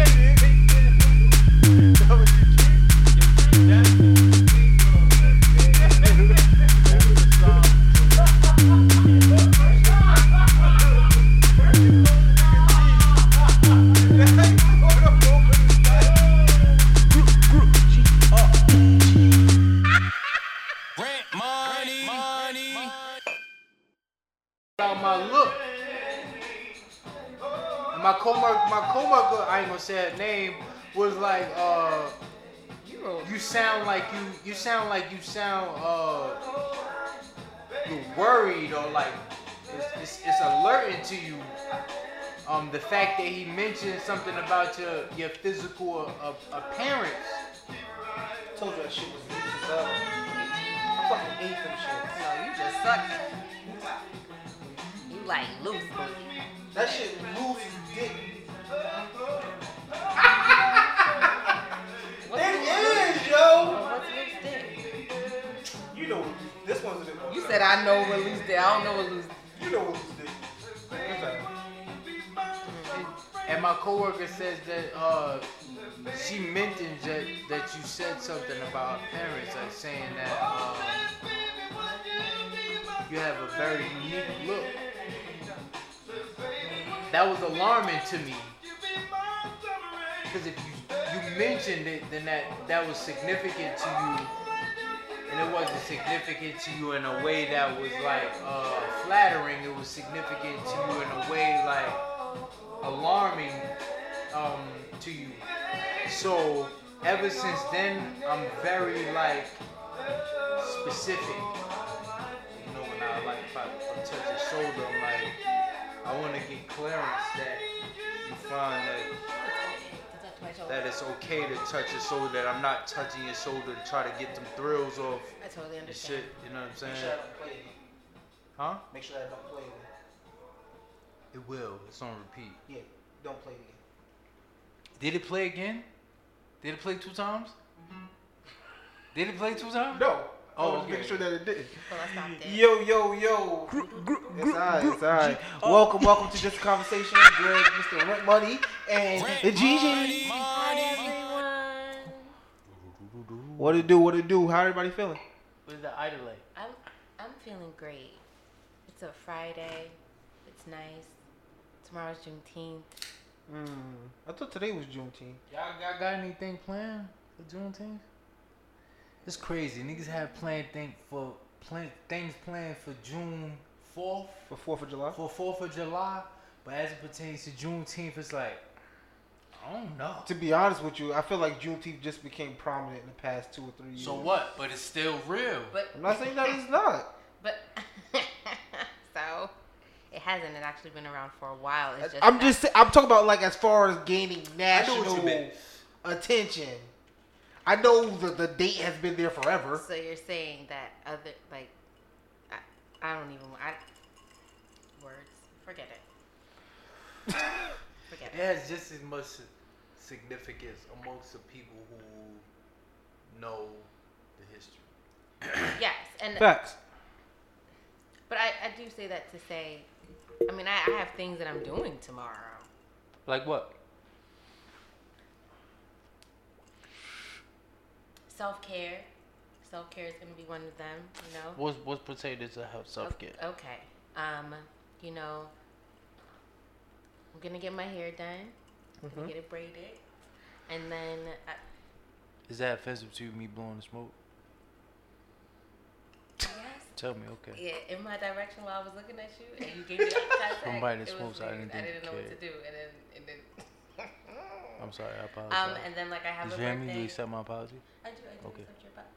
Rent Um, the fact that he mentioned something about your your physical uh, appearance. told you that shit was loose as hell. I fucking hate them shits. No, you just suck. You like loose booty. That shit loose dick. What's It is, yo. What's loose dick? You know what this one's a bit more. You said I know what loose dick. I don't know what loose. You know what loose dick. And my coworker says that uh, she mentioned that, that you said something about parents, like saying that uh, you have a very unique look. That was alarming to me. Because if you, you mentioned it, then that, that was significant to you. And it wasn't significant to you in a way that was like uh, flattering. It was significant to you in a way like alarming um, to you. So ever since then, I'm very like specific. You know, when I like if I, if I touch your shoulder, I'm like, I want to get clearance that you find that that it's okay to touch your shoulder. That I'm not touching your shoulder to try to get them thrills off I totally understand. shit. You know what I'm saying? Make sure I don't play again. Huh? Make sure I don't play again. It will. It's on repeat. Yeah, don't play again. Did it play again? Did it play two times? Mm-hmm. Did it play two times? No. Oh, I was okay. making sure that it did. Well, I stopped it. Yo, yo, yo. It's alright, it's alright. Oh. Welcome, welcome to Just a Conversation. Greg, Mr. Rent Money, and the Gigi. Hi. What it do? What it do? How everybody feeling? What is the idolate? I'm I'm feeling great. It's a Friday. It's nice. Tomorrow's Juneteenth. Mm, I thought today was Juneteenth. Y'all got, got anything planned for Juneteenth? It's crazy. Niggas have planned thing for plan, things planned for June fourth, For Fourth of July. for Fourth of July, but as it pertains to Juneteenth, it's like I don't know. To be honest with you, I feel like Juneteenth just became prominent in the past two or three years. So what? But it's still real. But I'm not saying that it's not. but so it hasn't. It actually been around for a while. It's just I'm that- just. I'm talking about like as far as gaining national what you meant. attention. I know the the date has been there forever. So you're saying that other like I, I don't even I words forget it. forget It it. has just as much significance amongst the people who know the history. Yes, and Facts. but I, I do say that to say, I mean I, I have things that I'm doing tomorrow. Like what? Self care, self care is gonna be one of them. You know. What's what's pertains to self care? Okay. Um, you know, I'm gonna get my hair done. I'm gonna get it braided, and then I, Is that offensive to me blowing the smoke? Tell me, okay. Yeah, in my direction while I was looking at you, and you gave me that contact. Somebody smokes, I didn't I didn't know what to do, and then and then. I'm sorry, I apologize. um, and then like I have Did a you hear me? You accept my apology? I do. I do Okay. accept your apology.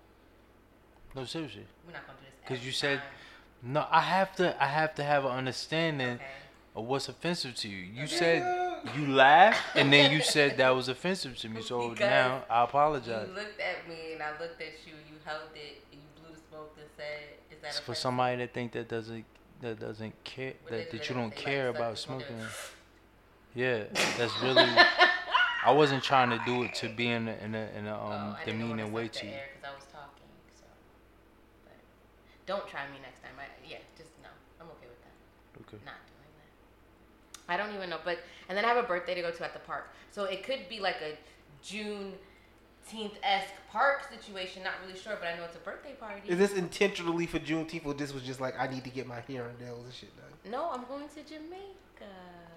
No, seriously. We're not gonna do this. Because you said time. no. I have to. I have to have an understanding Okay. of what's offensive to you. You said you laughed, and then you said that was offensive to me. So Because now I apologize. You looked at me and I looked at you. You held it. And you smoke and "Is that It's for somebody that think that doesn't that doesn't care Well, that, that you don't care like, about smoking. Yeah, that's really. I wasn't trying to do it to be in a, in a, in a Oh, um I didn't know when demeaning way to you. I was talking. So, but don't try me next time. I, yeah, just no. I'm okay with that. Okay. Not doing that. I don't even know, but and then I have a birthday to go to at the park, so it could be like a June. 10th esque park situation, not really sure, but I know it's a birthday party. Is this intentionally for Juneteenth, or this was just like I need to get my hair and nails and shit done? No, I'm going to Jamaica.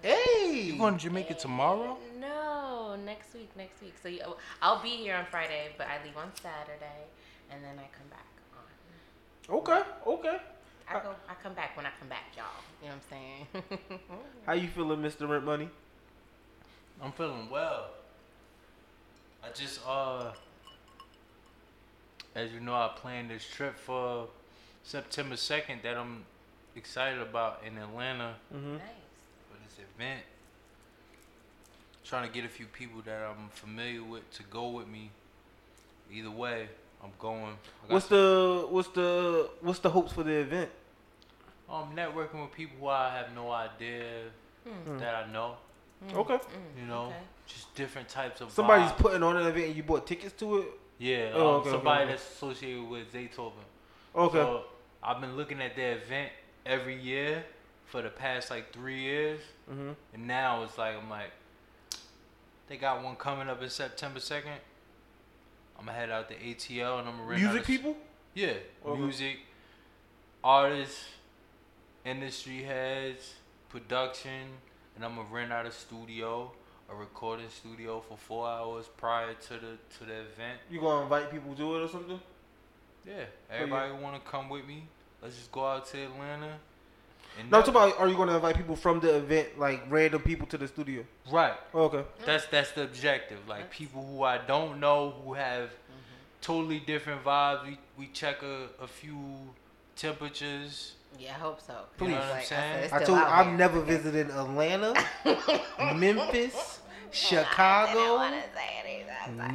Hey, You going to Jamaica eh, tomorrow? No, next week. Next week. So you, I'll be here on Friday, but I leave on Saturday, and then I come back on. okay, okay. I go. I come back when I come back, y'all. You know what I'm saying? How you feeling, Mr. Rent Money? I'm feeling well. I just uh as you know I planned this trip for September second that I'm excited about in Atlanta Mm-hmm. nice. for this event. Trying to get a few people that I'm familiar with to go with me. Either way, I'm going. I got What's the what's the what's the hopes for the event? I'm networking with people who I have no idea Hmm. that I know. Okay. Mm, You know, okay. just different types of. Somebody's vibe. putting on an event and you bought tickets to it. Yeah, Oh, um, okay, okay, somebody okay. that's associated with Zaytoven. Okay. So I've been looking at their event every year for the past like three years, mm-hmm. and now it's like I'm like, they got one coming up in September second. I'm gonna head out to ATL and I'm gonna rent out Music a s- people. Yeah, Okay. music, artists, industry heads, production, and I'm gonna rent out a studio, a recording studio for four hours prior to the to the event. You gonna invite people to it or something? Yeah, yeah. everybody want to come with me. Let's just go out to Atlanta. And No, I'm talking about. Are you gonna invite people from the event, like random people, to the studio? right. Oh, okay. That's that's the objective. Like That's- people who I don't know who have mm-hmm. totally different vibes. We we check a, a few temperatures. Yeah, I hope so. Please. You know what I'm Like I saying? said, I told. out I'm here. never visited Atlanta, Memphis, Chicago.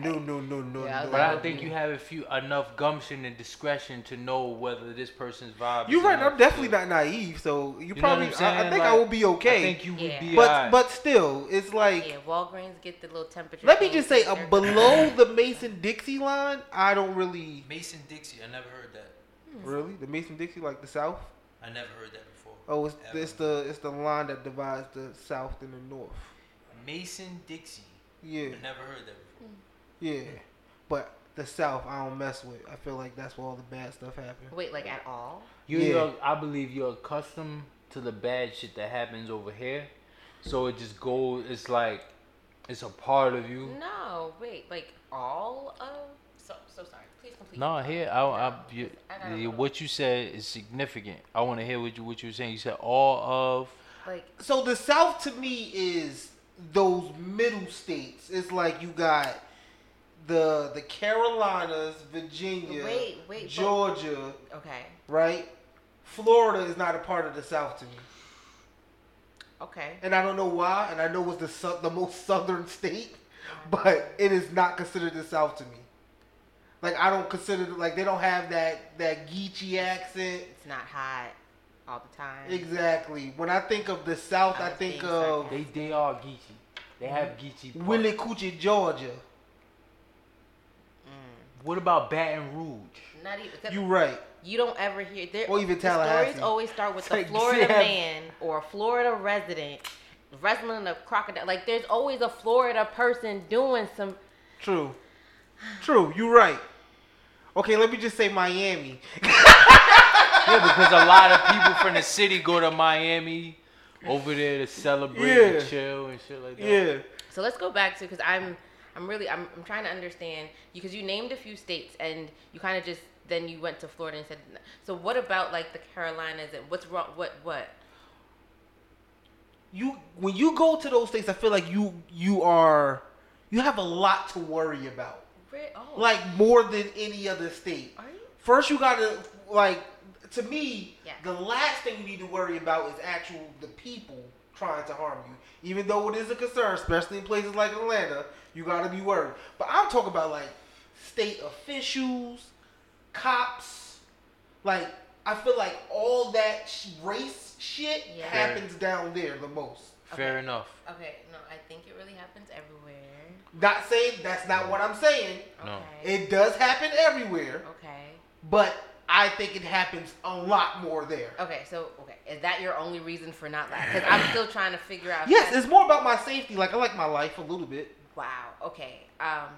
No, no, no, no, Yeah, no. But I think you have a few enough gumption and discretion to know whether this person's vibe. You're is right. I'm definitely to- not naive, so you, You know what probably. I'm I, I saying? think I will be okay. I think you would Yeah. be but alright. but still, it's like. Yeah, Walgreens get the little temperature. Let me just say, uh, below the Mason Dixie line, I don't really, Mason Dixie. I never heard that. really the Mason Dixie like the South. I never heard that before. Oh, it's, Ever. it's the it's the line that divides the South and the North. Mason Dixie. Yeah, I never heard that before. yeah, but the South I don't mess with. I feel like that's where all the bad stuff happens. Wait, like at all? You, Yeah. you're, I believe you're accustomed to the bad shit that happens over here, so it just goes. It's like it's a part of you. No, wait, like all of. So so sorry. Please complete. No, here. I, I, you, I you- what you said is significant. I want to hear what you what you were saying. You said all of. Like So the South to me is those middle states. It's like you got the the Carolinas, Virginia, Wait, wait, but- Georgia, okay, right? Florida is not a part of the South to me. okay. and I don't know why, and I know it's the sou- the most southern state, but it is not considered the South to me. Like I don't consider like they don't have that that Geechee accent. It's not hot all the time. Exactly. When I think of the South, I I was think of They they are Geechee. They have Geechee. parts. Willie Coochie, Georgia. Mm. What about Baton Rouge? Not even. You right. You don't ever hear there. Or even the Tallahassee. stories always start with It's the Florida yeah. man or a Florida resident, resident of crocodile. Like there's always a Florida person doing some. True. True. You right. Okay, let me just say Miami. Yeah, because a lot of people from the city go to Miami over there to celebrate Yeah. and chill and shit like that. Yeah. So let's go back to because I'm I'm really I'm, I'm trying to understand because you named a few states and you kind of just then you went to Florida and said so what about like the Carolinas and what's wrong what what you when you go to those states, I feel like you you are you have a lot to worry about. Where- oh Like more than any other state. are you First, you gotta like to me. Yeah. The last thing you need to worry about is actual the people trying to harm you. Even though it is a concern, especially in places like Atlanta, you gotta be worried. But I'm talking about like state officials, cops. Like I feel like all that sh- race shit Yeah. happens down there the most. Fair Okay. enough. okay no I think it really happens everywhere Not saying that's not what I'm saying. No. okay It does happen everywhere. okay But I think it happens a lot more there. Okay, so okay, is that your only reason for not laughing? Because I'm still trying to figure out. Yes, it's more about my safety. Like I like my life a little bit. wow. Okay. Um,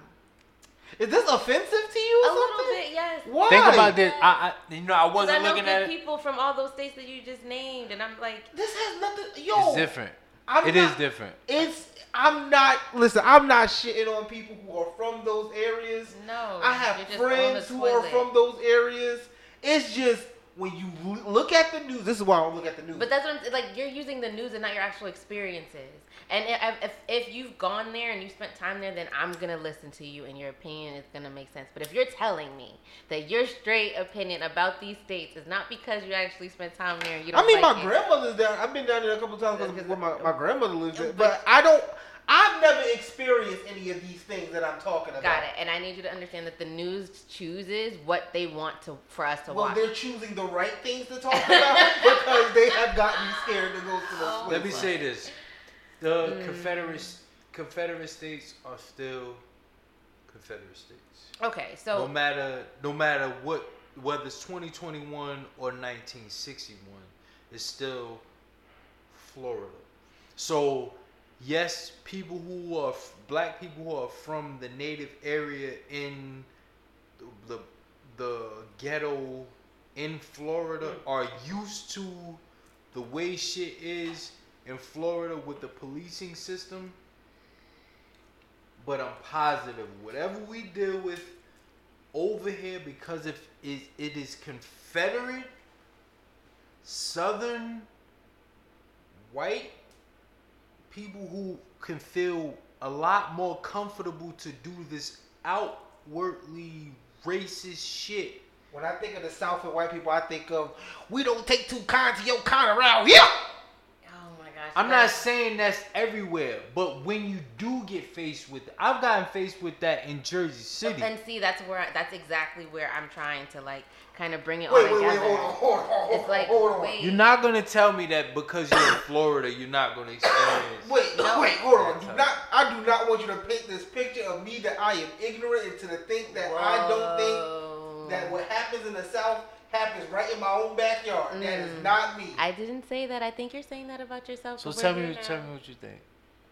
Is this offensive to you? a Or little bit, yes. Why? Think about this. I, I, you know, I wasn't I know looking good at it. people from all those states that you just named, and I'm like, This has nothing. Yo, It's different. I'm It is not- different. It's. I'm not. Listen, I'm not shitting on people who are from those areas. no. I have you're just on the friends who are from those areas. It's just when you look at the news. This is why I don't look at the news. But that's what I'm like. You're using the news and not your actual experiences. And if, if if you've gone there and you spent time there, then I'm gonna listen to you and your opinion is gonna make sense. But if you're telling me that your straight opinion about these states is not because you actually spent time there, you don't. I mean, like my it, grandmother's down. I've been down there a couple times Because- because my, my grandmother lives there. But- But I don't. I've never experienced any of these things that I'm talking about. Got it. And I need you to understand that the news chooses what they want to for us to Well, watch. Well, they're choosing the right things to talk about because they have gotten me scared to go to those Oh. Let me say this: the Mm. Confederate Confederate states are still Confederate states. Okay, so No matter no matter what whether it's 2021 or 1961, it's still Florida. So yes, people who are black people who are from the native area in the the ghetto in Florida are used to the way shit is in Florida with the policing system. But I'm positive whatever we deal with over here because if it, it is Confederate, Southern, white people who can feel a lot more comfortable to do this outwardly racist shit. When I think of the South and white people, I think of we don't take too kind to your kind around here. My gosh, I'm that- not saying that's everywhere, but when you do get faced with, I've gotten faced with that in Jersey City. And see, that's where I, that's exactly where I'm trying to like kind of bring it Wait, all wait, wait, together. hold on, hold on, hold on, It's like, hold on. wait. You're not gonna tell me that because you're in Florida, you're not gonna experience. Wait, No. wait, hold on. Do not, I do not want you to paint this picture of me that I am ignorant and to the think that I don't think that what happens in the South happens right in my own backyard. That is Mm. not me. I didn't say that. I think you're saying that about yourself. So tell me, now. tell me what you think.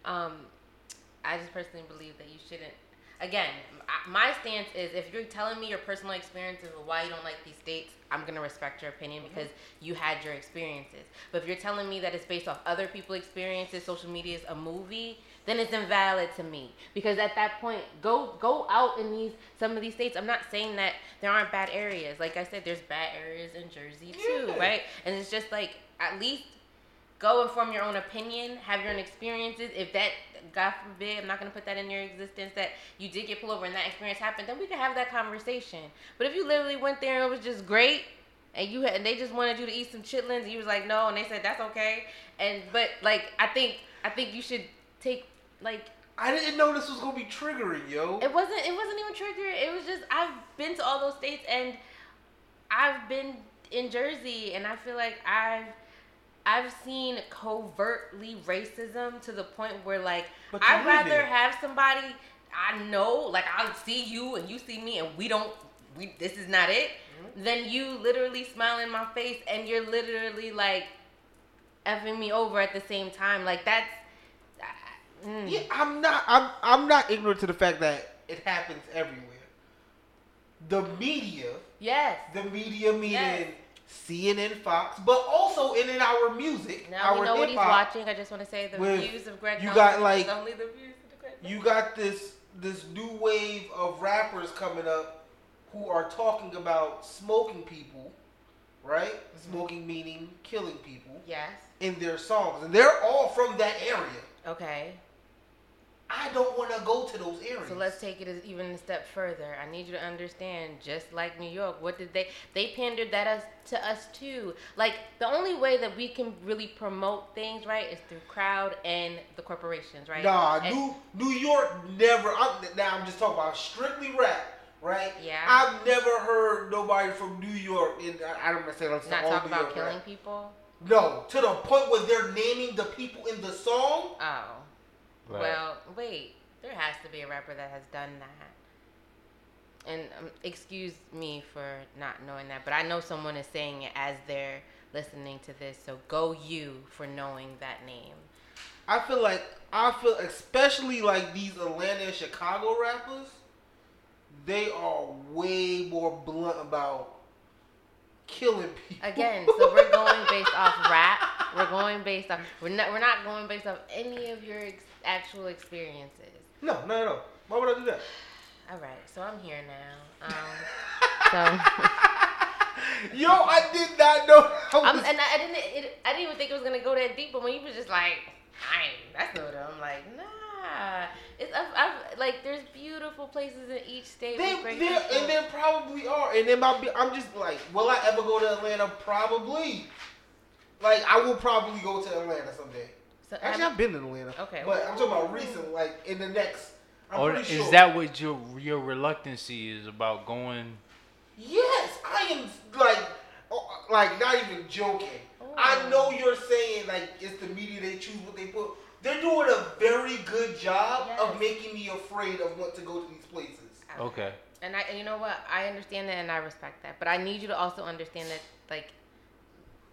Um, I just personally believe that you shouldn't. Again, my stance is if you're telling me your personal experiences of why you don't like these states, I'm gonna respect your opinion because you had your experiences. But if you're telling me that it's based off other people's experiences, social media is a movie, then it's invalid to me. Because at that point, go go out in these some of these states. I'm not saying that there aren't bad areas. Like I said, there's bad areas in Jersey too, Yeah. right? And it's just like at least go and form your own opinion, have your own experiences. If that, God forbid, I'm not gonna put that in your existence that you did get pulled over and that experience happened, then we can have that conversation. But if you literally went there and it was just great, and you had, and they just wanted you to eat some chitlins, and you was like no, and they said that's okay, and but like I think I think you should take like I didn't know this was gonna be triggering, yo. it wasn't it wasn't even trigger. It was just I've been to all those states and I've been in Jersey and I feel like I've I've seen covertly racism to the point where like I'd rather there. have somebody I know like I'll see you and you see me and we don't we this is not it Mm-hmm. than you literally smile in my face and you're literally like effing me over at the same time like that's mm. Yeah, I'm not. I'm. I'm not ignorant to the fact that it happens everywhere. The media, yes the media meaning Yes. CNN, Fox, but also in, in our music, Now our we know what he's watching. I just want to say the views of Greg. you Nelson got, like- only the views of Greg. You Nelson. got this this new wave of rappers coming up who are talking about smoking people, right? Smoking meaning killing people yes. in their songs, and they're all from that area. Okay. I don't want to go to those areas. So let's take it as even a step further. I need you to understand, just like New York, what did they they pandered that us to us too. Like the only way that we can really promote things right is through crowd and the corporations, right? Nah, And- New New York never. I'm, now I'm just talking about strictly rap, right? Yeah. I've never heard nobody from New York. In I, I don't want to say that's not all talk about York killing rap. people. No, to the point where they're naming the people in the song. Oh. Right. Well, wait. There has to be a rapper that has done that. and um, excuse me for not knowing that, but I know someone is saying it as they're listening to this. So go you for knowing that name. I feel like I feel especially like these Atlanta and Chicago rappers, they are way more blunt about killing people. Again, so we're going based off rap. We're going based off. We're not. We're not going based off any of your ex- actual experiences. no, no, no. Why would I do that? All right. So I'm here now. Um, so. Yo, I did not know. I I'm, was- and I, I didn't. It, I didn't even think it was gonna go that deep. But when you were just like, I ain't. That's no. I'm like, nah. It's I've, I've, like there's beautiful places in each state. They, and there probably are, and there might be. I'm just like, will I ever go to Atlanta? Probably. Like, I will probably go to Atlanta someday. So, Actually, have- I've been in Atlanta. Okay. But I'm talking about recent, like in the next. I'm Or pretty is sure. that what your your reluctancy is about going? Yes, I am like, like not even joking. I Oh. know you're saying like it's the media they choose what they put. They're doing a very good job Yes. of making me afraid of what to go to these places. Okay. And I, and you know what? I understand that and I respect that. But I need you to also understand that like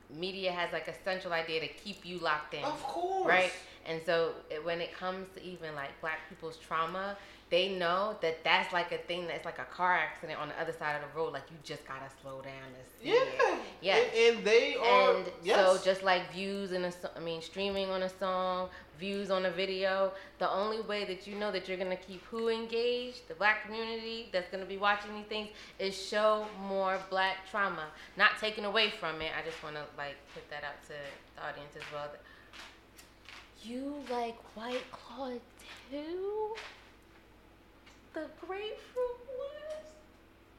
media has like a central idea to keep you locked in. Of course, Right? And so it, when it comes to even like black people's trauma, they know that that's like a thing that's like a car accident on the other side of the road. Like you just gotta slow down to see Yeah, it. Yes. and, and they are. And yes. so just like views in a, I mean streaming on a song, views on a video, the only way that you know that you're to keep who engaged, the black community that's to be watching these things is show more black trauma. Not taken away from it. I just want to like put that out to the audience as well. You like White Claw too? The grapefruit was?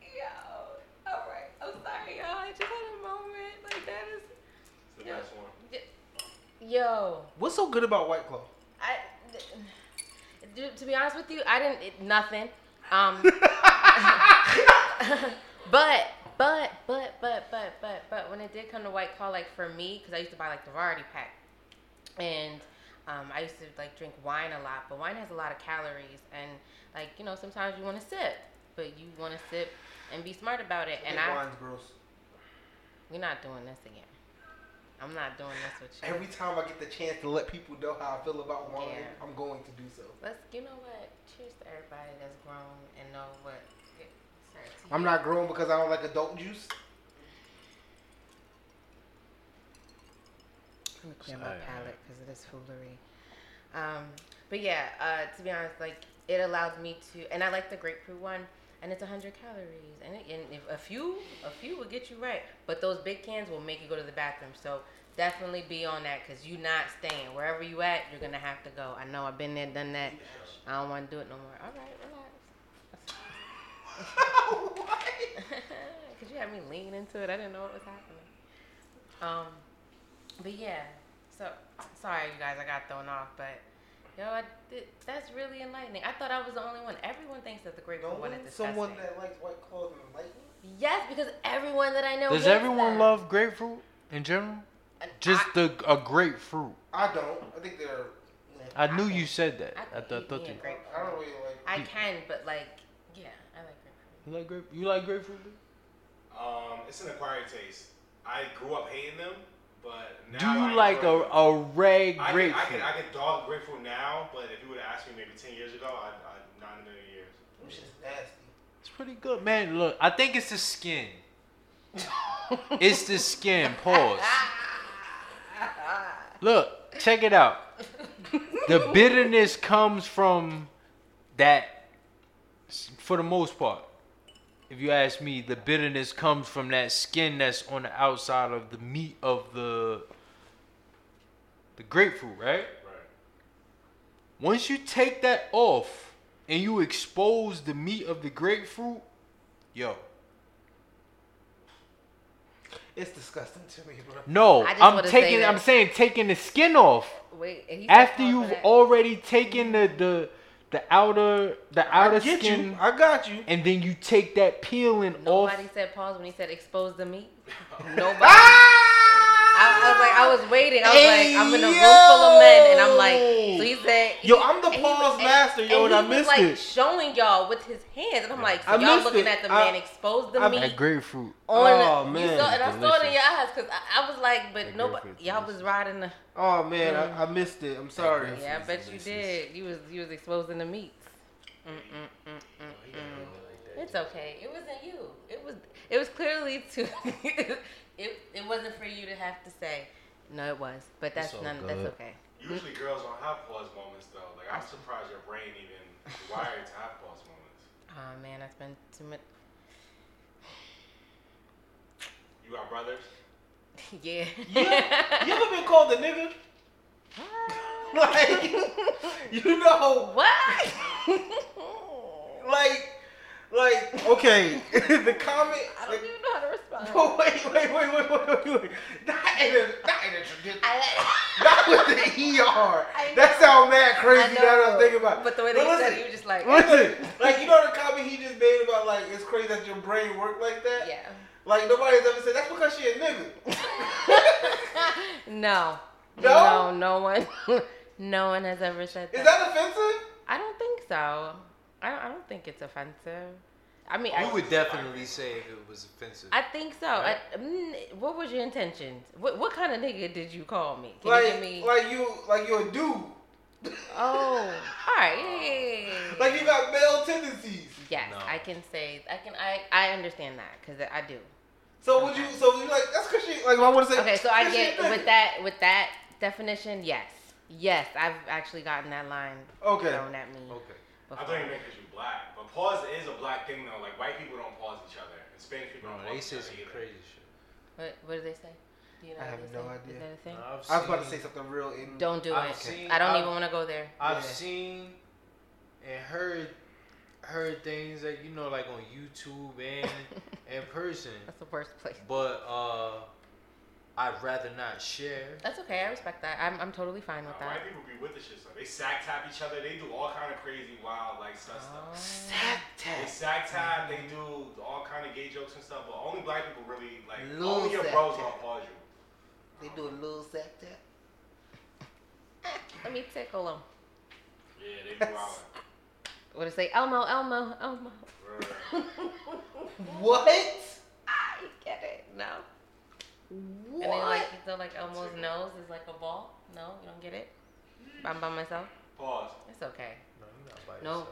Yo. All right. I'm sorry, y'all. I just had a moment. Like that is It's the Yeah. best one. Yo, What's so good about White Claw? I. Dude, to be honest with you, I didn't it, nothing. Um, but but but but but but but when it did come to White Claw, like for me, because I used to buy like the variety pack, and um, I used to like drink wine a lot, but wine has a lot of calories, and like you know sometimes you want to sip, but you want to sip and be smart about it, and think I wine's gross. we're not doing this again. I'm not doing this with you. Every time I get the chance to let people know how I feel about wine, Yeah. I'm going to do so. Let's, you know what? Cheers to everybody that's grown and know what. it serves to I'm you. not grown because I don't like adult juice. I'm gonna clear my Sorry. palate because of this foolery. Um, but yeah, uh, to be honest, like it allows me to, and I like the grapefruit one, and it's 100 calories, and, it, and if a few, a few will get you right, but those big cans will make you go to the bathroom. So definitely be on that because you're not staying wherever you at. You're gonna have to go. I know I've been there, done that. I don't want to do it no more. All right, relax. Cause you had me leaning into it. I didn't know what was happening. Um, but yeah. So sorry, you guys. I got thrown off, but yo, I did, that's really enlightening. I thought I was the only one. Everyone thinks that the grapefruit No one is disgusting. someone that likes White Claws and like yes, because everyone that I know. Does hates everyone them. love grapefruit in general? And Just I, the a grapefruit. I don't. I think they're. I knew I you said that. I I, can th- eat thought you. a grapefruit. I don't really like. I can, but like, yeah, I like grapefruit. You like grape? You like grapefruit? dude? Um, it's an acquired taste. I grew up hating them, but now Do I you like enjoy a them. a red I can, I grapefruit? can I can dog grapefruit now, but if you would have asked me maybe ten years ago, I I not in a million years. Them shit's nasty. It's pretty good, man. Look, I think it's the skin. it's the skin. Pause. Look, check it out. The bitterness comes from that, for the most part. If you ask me, the bitterness comes from that skin that's on the outside of the meat of the the grapefruit, right? Right. Once you take that off and you expose the meat of the grapefruit, yo, It's disgusting to me, bro. no, I just I'm wanna say taking. I'm saying taking the skin off Wait, and after you've already taken the the the outer the outer I get skin, you. I got you. and then you take that peeling Nobody off. Nobody said pause when he said expose the meat. Nobody. Ah! I I was like, I was waiting. I was like, I'm in a room full of men, and I'm like, so he said, Yo, I'm the and pause was- master, yo, and, he I was missed like it. showing y'all with his hands, and I'm like, so I y'all looking it. at the I- man expose the I- meat That grapefruit. on. Oh, you man, saw, and I saw it in your eyes because I, I was like, but That nobody, y'all was riding the. Oh man, Mm. I, I missed it. I'm sorry. grapefruit. Yeah, I is bet you did. You was you was exposing the meats. Mm, mm, mm, mm, mm. It's okay. It wasn't you. It was it was clearly to it it wasn't for you to have to say. No, it was. But that's It's all none that's okay. Usually girls don't have pause moments though. Like I'm surprised your brain even wired to have pause moments. Oh man, I spent too much You got brothers? Yeah. You, you ever been called a nigga? Like, you know, what? like, like, okay, the comment. I don't Like, even know how to respond. oh, wait, wait, wait, wait, wait, wait, wait. Not in a, not in a tradition. Not with the ER. I That know. sound mad crazy. Now that I'm thinking about. But the way But they said it, you were just like, Listen, like you know the comment he just made about like it's crazy that your brain worked like that. yeah. Like nobody's ever said that's because she a nigga. no. No? No, no one, no one has ever said that. Is that offensive? I don't think so. I don't, I don't think it's offensive. I mean, You I, would definitely say if it was offensive. I think so. Right? I, mm, what was your intentions? What, what kind of nigga did you call me? Can like, you give me? like you, like you're a dude. oh, all right. Yeah, yeah, yeah, yeah, yeah. Like you got male tendencies. Yes, No. I can say. I can. I I understand that because I do. So would you? So you like that's because she like I want to say. Okay, so I get she a nigga." with that with that definition. Yes, yes, I've actually gotten that line Okay. thrown at me. okay. I Before. thought you meant because you're black. But pause is a black thing though. Like white people don't pause each other. And Spanish people No, don't they pause say each some other either. crazy shit. What what do they say? Do you know I have no say? idea. Is that a thing? I've I was about to say something real. In, Don't do I've it. seen- I don't I've- even want to go there. I've Yeah. seen and heard heard things that you know like on YouTube and in person, That's the worst place. but uh, I'd rather not share. That's okay. I respect that. I'm, I'm totally fine with Nah, that. white people be with the shit. So they sack tap each other. They do all kind of crazy, wild, like stuff. Oh. stuff. Sack tap. They sack tap. They mm-hmm. do all kind of gay jokes and stuff. But only black people really like. Little only your bros tap. gonna pause you. They do a little sack tap. Let me tickle him. Yeah, they do wild. What to say? Elmo, Elmo, Elmo. What? I get it? No. What? And then like you feel like Elmo's nose is like a ball. No, you don't get it. Mm. I'm by myself. Pause. It's okay. No, you're not by No. yourself.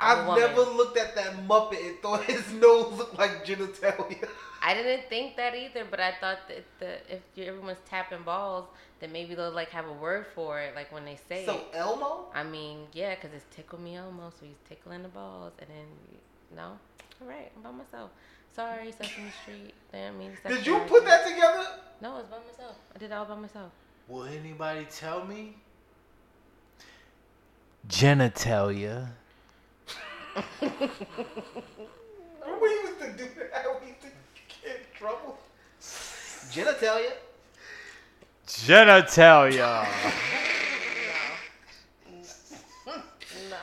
I'm a I've never looked at that Muppet and thought his nose looked like genitalia. I didn't think that either, but I thought that the if everyone's tapping balls, then maybe they'll like have a word for it, like when they say So it. Elmo? I mean, yeah, because it's tickle me Elmo, so he's tickling the balls, and then no, all right, I'm by myself. Sorry, Sesame Street. Damn me. Did you put that together? No, it's by myself. I did it all by myself. Will anybody tell me? Genitalia. Remember we used to do that? We used to get in trouble. Genitalia? Genitalia. No.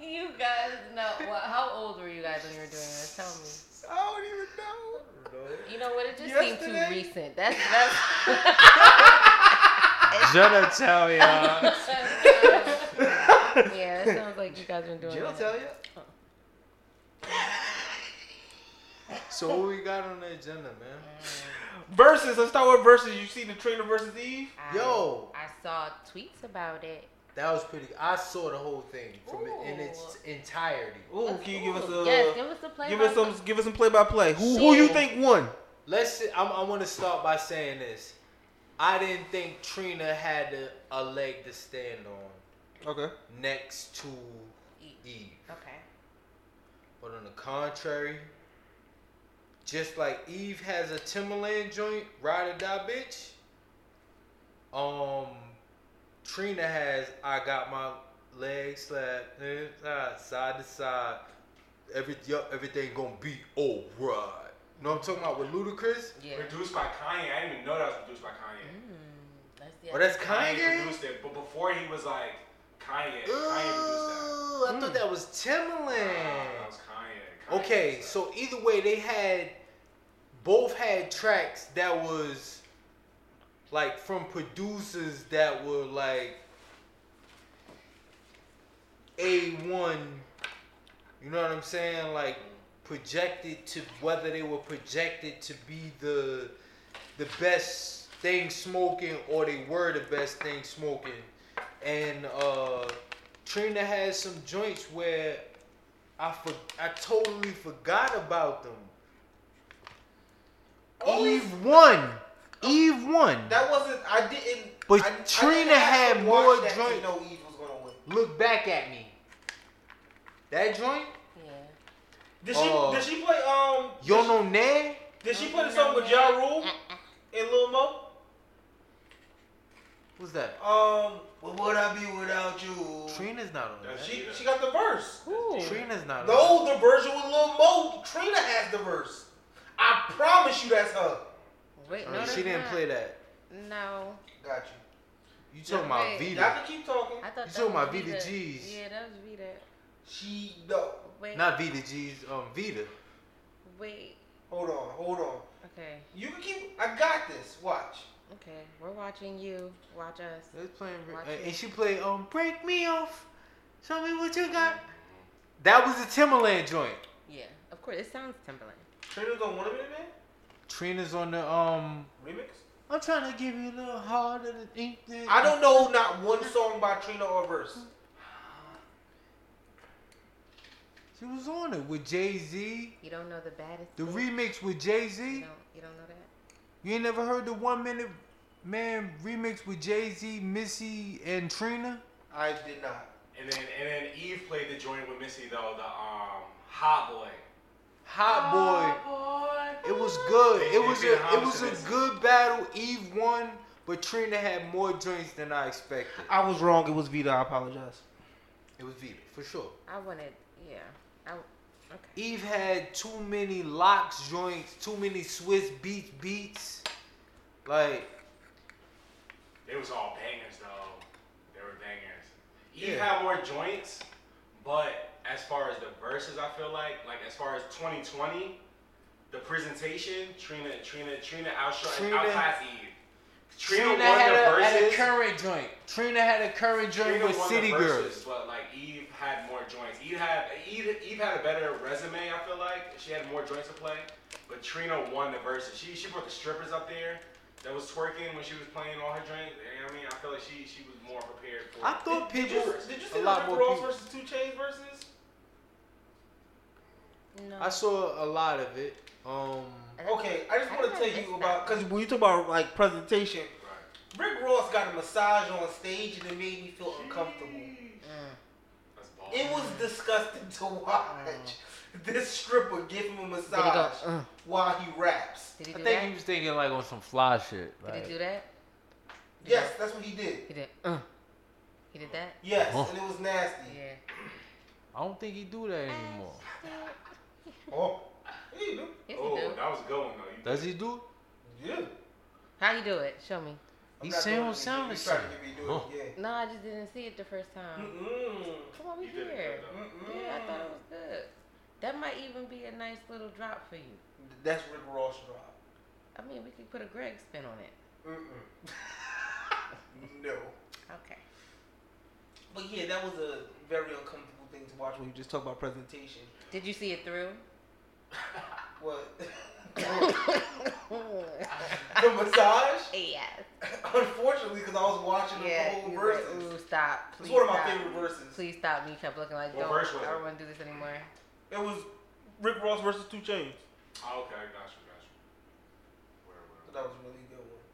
you guys know. What, how old were you guys when you were doing this? Tell me. I don't even know. You know what? It just seemed too Yesterday? recent. That's that's. Genitalia. yeah, it sounds like you guys been doing that. Genitalia? so what we got on the agenda, man? Versus, let's start with versus. You see the Trina versus Eve? I- Yo. I saw tweets about it. That was pretty. I saw the whole thing from it in its entirety. Ooh, can you give us a yes? Give us the play. give us some give us some play by play? Who who you think won? Let's. See, I'm, I want to start by saying this. I didn't think Trina had a, a leg to stand on Okay. next to Eve. Eve. Okay. But on the contrary, just like Eve has a Timbaland joint, ride or die bitch. Um, Trina has I got my legs slapped eh, side, side to side. Every yo, everything gonna be alright. You know what I'm talking about with Ludacris? Yeah. Produced by Kanye. I didn't even know that was produced by Kanye. Mm, that's the Oh, that's Kanye Kanye. produced it, but before he was like Kanye. Kanye produced that. Ooh, I thought that was Nah, that was Kanye. Kanye Okay, so either way, they had both had tracks that was like from producers that were like A1, you know what I'm saying? Like projected to whether they were projected to be the the best thing smoking or they were the best thing smoking. And uh Trina has some joints where I for, I totally forgot about them. Only- Eve won. Eve won. That wasn't. I didn't. But I, I Trina didn't had more joints. that to joint- know Eve was gonna. Look back at me. That joint? Yeah. Did she? Uh, did she play? Um. Yo did she- no ne? Did she play the song with Ja Rule and Lil Mo? What's that? Um. What would I be without you? Trina's not on That's that. She she got the verse. Ooh. Trina's not on No, the version with Lil Mo. Trina has the verse. I promise you, that's her. Wait, no, Uh, she didn't not. play that. No, Got you. You talking Wait. about Y'all can keep talking. I thought You that talking was about Vita Vita. G's. Yeah, that was Vita. She no. Wait, Not Vita G's, um Vita. wait. Hold on, hold on. Okay, You can keep. I got this. Watch. okay. We're watching you. Watch us. They was playing Watch it. and she played um Break Me Off. Show me what you got. That was a Timbaland joint. Yeah, of course. It sounds Timbaland. Trina's on one of it, man. Trina's on the um Remix. I'm trying to give you a little harder than ink. I don't know not one song by Trina or verse. She was on it with Jay Z. You don't know the baddest. The bitch? remix with Jay You Z. don't. You don't know that. You ain't never heard the one minute man remix with Jay Z, Missy, and Trina? I did not. And then and then Eve played the joint with Missy though, the um Hot Boy. Hot boy. It was good. They- It they was a it was House a good battle. Eve won, but Trina had more joints than I expected. I was wrong. It was Vita. I apologize. It was Vita for sure. I wanted. Yeah. I. Okay. Eve had too many LOX joints, too many Swizz Beatz beats. Like They was all bangers though. They were bangers. Eve Yeah. had more joints, but as far as the verses, I feel like like as far as 2020, the presentation, Trina Trina Trina outshot Trina- outclassed Eve. Trina, Trina, won had, the a, had a current joint. Trina had a current joint Trina with City Girls. but like Eve had more joints. Eve had Eve, Eve had a better resume. I feel like she had more joints to play. But Trina won the verses. She she put the strippers up there that was twerking when she was playing all her joints. You know what I mean, I feel like she she was more prepared for. I thought Did people, you, did you see a the lot Rick more Ross people. versus 2 Chainz versus? No. I saw a lot of it. Um, Okay, I just want to tell you about because when you talk about like presentation, Right. Rick Ross got a massage on stage and it made me feel uncomfortable. Mm. That's ball. It was disgusting to watch. This stripper give him a Did he go? massage Uh, while he raps. did he I do think that? he was thinking like on some fly shit. Did he do that? Yes, that's what he did. He did. Uh. He did that. Yes, Huh. and it was nasty. Yeah. I don't think he do that anymore. Oh, yeah, you do. Yes, oh, do. that was a good one though. You Does he do? Yeah. How you do it? Show me. I'm He not sang doing on it. sound You or tried to something. get me to do Huh. No, I just didn't see it the first time. Mm-mm. Come on, we You here. Yeah, I thought it was good. That might even be a nice little drop for you. That's Rick Ross drop. I mean, we could put a Greg spin on it. Mm-mm. no. Okay. But yeah, that was a very uncomfortable thing to watch when you just talk about presentation. Did you see it through? What? yes. the massage? Yes. Unfortunately, because I was watching the Yeah. whole you verses. were- Ooh, stop. Please It's Please one of my stop. favorite verses. Please stop. me. you kept looking like, What don't. verse I don't want to do this anymore. It was Rick Ross versus 2 Chainz. Oh, okay, I got you, got you. Where, where, That was a really good one.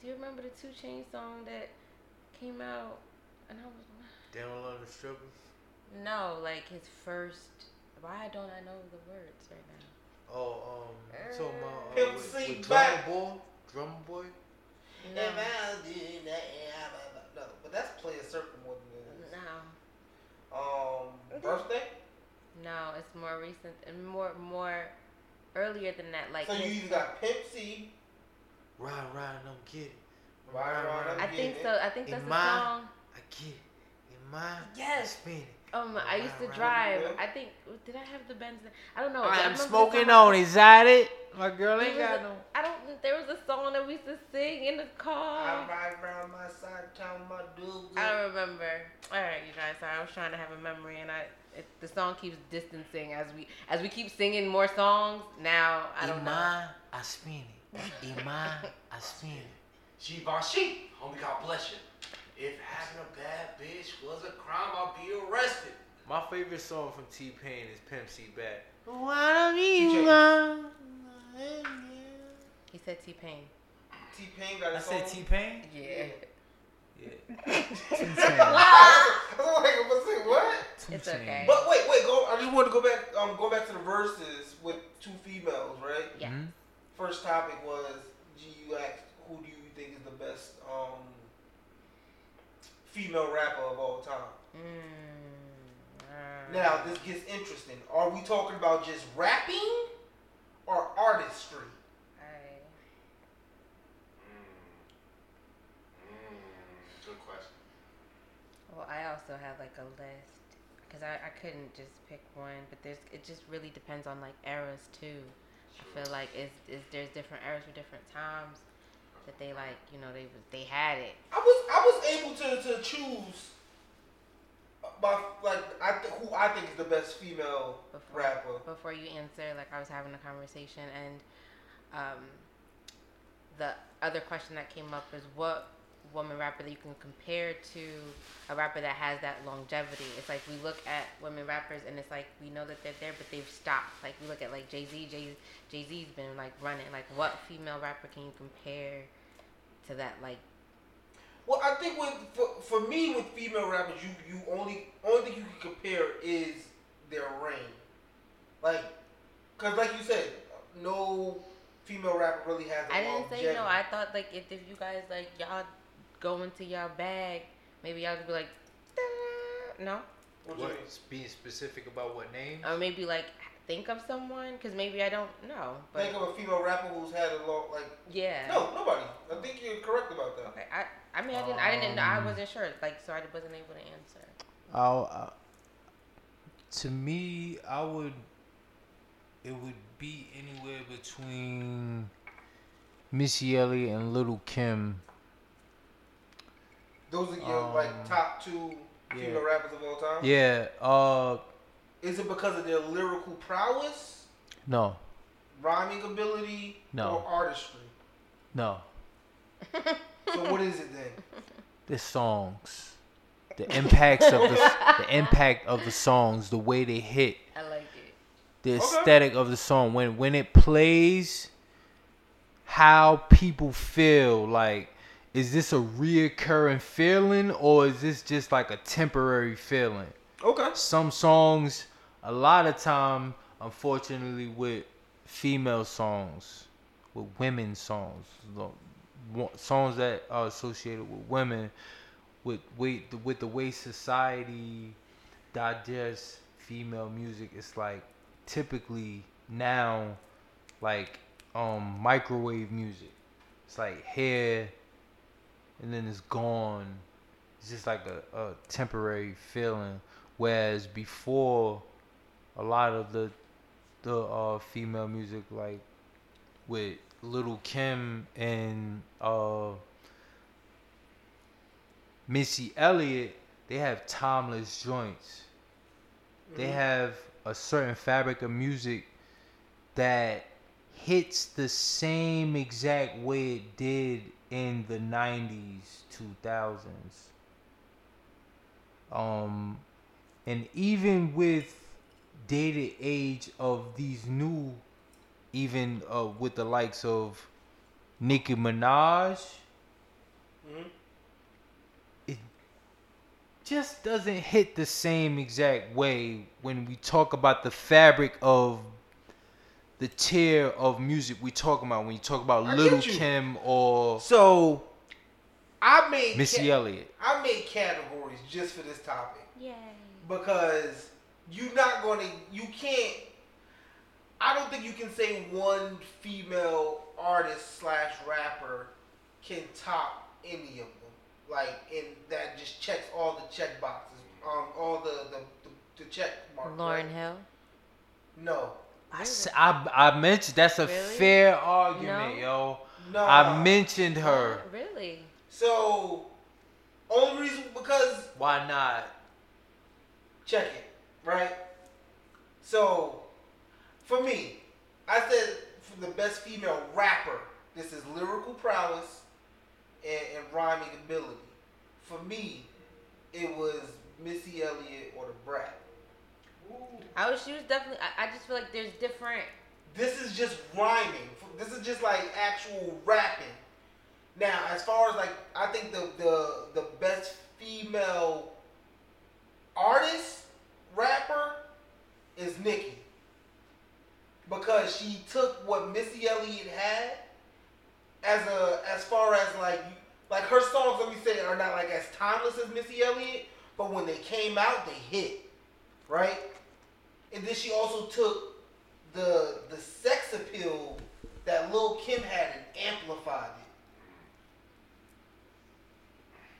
Do you remember the Two Chain song that came out? And I was They don't love the strippers. no, like his first. Why don't I know the words right now? Oh, um, you talking about uh, Pimp with, C with back. Drummer Boy? Drummer Boy? No, If I did that, no, but that's play a circle more than it is. no, Um, birthday. no. It's more recent and more more earlier than that. Like so you his- either got Pimp C. Ride, ride, and I'm get it. Ride, ride, I'm I'm think get so. I think In that's the my- song. I get it. In my Yes. spin it. Um, I used to drive. I think did I have the Benz? I don't know. I'm remember smoking on. Is that it? My girl ain't got a- no. I don't. There was a song that we used to sing in the car. I car. ride around my side town, my dudes. I don't remember. All right, you guys. Sorry, I was trying to have a memory, and I it, the song keeps distancing as we as we keep singing more songs. Now I don't know. Ima Aspini. Ima Aspini. Givenchy, homie, God bless you. If having a bad bitch was a crime, I'd be arrested. My favorite song from T Pain is Pimp C Back. Wanna be TJ. He said T Pain. T Pain got a I song. I said T Pain. Yeah. Yeah. I was like, I'm gonna say what? It's okay. But wait, wait, go. I just wanted to go back. Um, go back to the verses with two females, right? Yeah. Mhm. First topic was G. You asked who do you think is the best um female rapper of all time. Mm, Now this gets interesting. Are we talking about just rapping or artistry? I- Mm, good question. Well, I also have like a list because I, I couldn't just pick one, but there's it just really depends on like eras too. I feel like it's, it's there's different eras for different times that they like you know they was they had it. I was I was able to to choose. My like I th- who I think is the best female Before, rapper. before you answer, like I was having a conversation, and um, the other question that came up is what woman rapper that you can compare to a rapper that has that longevity. It's like we look at women rappers, and it's like we know that they're there, but they've stopped. Like we look at like Jay Z, Jay Jay Z's been like running. Like what female rapper can you compare to that? Like Well, I think with for, for me with female rappers, you you only only thing you can compare is their reign. Like, cause like you said, no female rapper really has. a I didn't say no. I thought like if, if you guys like y'all go into y'all bag, maybe y'all could be like, "Da-da." no, What What? Being specific about what name? or maybe like think of someone because maybe I don't know. But Think of a female rapper who's had a lot like. yeah. No, nobody. I think you're correct about that. Okay. I I mean I didn't I didn't know I Um, wasn't sure like so I wasn't able to answer. I'll, uh, to me, I would. It would be anywhere between Missy Elliott and Little Kim. Those are your like Um, top two yeah. female rappers of all time. Yeah. Uh. Is it because of their lyrical prowess, No. rhyming ability, No. or artistry? No. So what is it then? The songs. The impacts of the the impact of the songs, the way they hit, I like it. the Okay. aesthetic of the song when when it plays how people feel like is this a reoccurring feeling or is this just like a temporary feeling Okay. some songs a lot of time unfortunately with female songs with women songs songs that are associated with women with with the, with the way society digests female music it's like typically now like um microwave music it's like here and then it's gone. It's just like a, a temporary feeling. Whereas before a lot of the the uh female music like with little kim and uh missy elliott they have timeless joints. They have a certain fabric of music that hits the same exact way it did in the 90s 2000s um and even with dated age of these new even uh, with the likes of Nicki Minaj Mhm. it just doesn't hit the same exact way when we talk about the fabric of the tier of music we talk about when you talk about I Little. Kim or So I made Missy ca- Elliott. I made categories just for this topic Yay. because you're not going to you can't. I don't think you can say one female artist slash rapper can top any of them. Like, and that just checks all the check boxes, um, all the, the, the check mark. Lauren right? Hill. No. I, s- I- I mentioned that's a Really? fair argument, No? yo. No. I mentioned her. Really? So, only reason because Why not? check it, right? So, for me, I said for the best female rapper, this is lyrical prowess and, and rhyming ability. For me, it was Missy Elliott or Da Brat. I was. She was definitely. I, I just feel like there's different. This is just rhyming. This is just like actual rapping. Now, as far as like, I think the the the best female artist rapper is Nicki because she took what Missy Elliott had as a as far as like like her songs. Let me say are not like as timeless as Missy Elliott, but when they came out, they hit, right? And then she also took the the sex appeal that Lil Kim had and amplified it.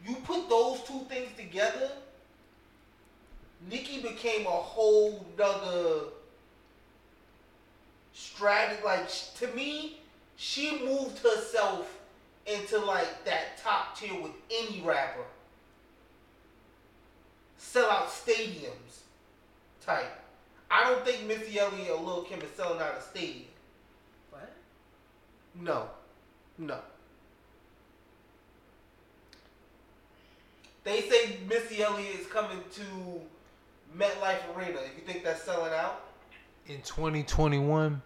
You put those two things together, Nicki became a whole nother strategy. Like to me, she moved herself into like that top tier with any rapper. Sell out stadiums type. I don't think Missy Elliott or Lil Kim is selling out a stadium. What? No. No. They say Missy Elliott is coming to MetLife Arena. If You think that's selling out? In 2021,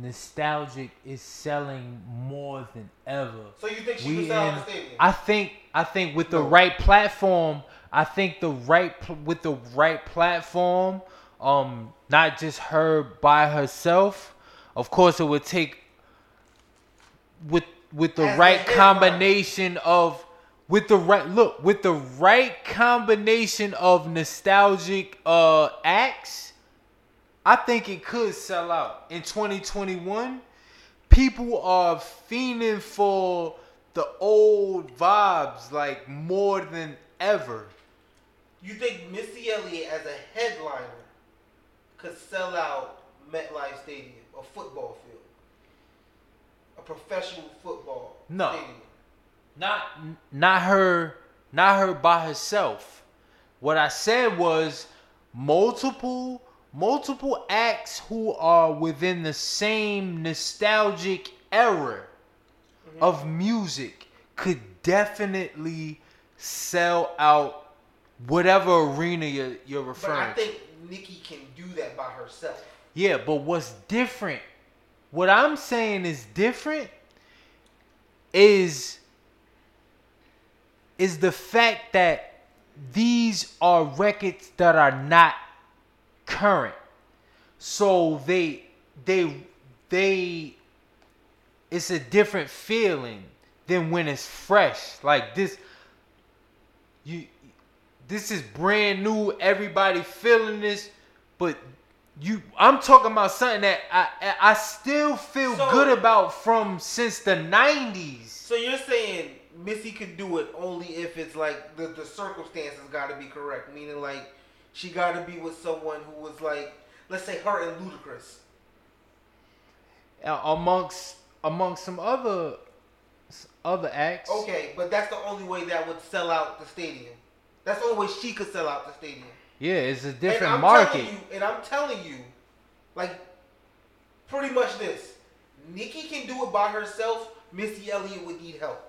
nostalgic is selling more than ever. So you think she We can sell out in- the stadium? I think I think with the No. right platform, I think the right pl- with the right platform, um, not just her by herself. Of course, it would take with with the As right combination of with the right look with the right combination of nostalgic uh acts. I think it could sell out in 2021. People are fiending for the old vibes like more than ever. You think Missy Elliott as a headliner could sell out MetLife Stadium, a football field, a professional football No. stadium? Not not her not her by herself. What I said was multiple multiple acts who are within the same nostalgic era mm-hmm. of music could definitely sell out whatever arena you're, you're But referring I to. think Nicki can do that by herself. Yeah, but what's different? What I'm saying is different is is the fact that these are records that are not current. So they they they it's a different feeling than when it's fresh. Like this you this is brand new, everybody feeling this, but you I'm talking about something that I I still feel So- good about from since the 90s. So you're saying Missy could do it only if it's like the, the circumstances got to be correct, meaning like she got to be with someone who was like, let's say her and Ludacris. Uh, amongst amongst some other other acts. Okay, but that's the only way that would sell out the stadium. That's the only way she could sell out the stadium. Yeah, it's a and different I'm market. You, and I'm telling you, like, pretty much this. Nicki can do it by herself. Missy Elliott would need help.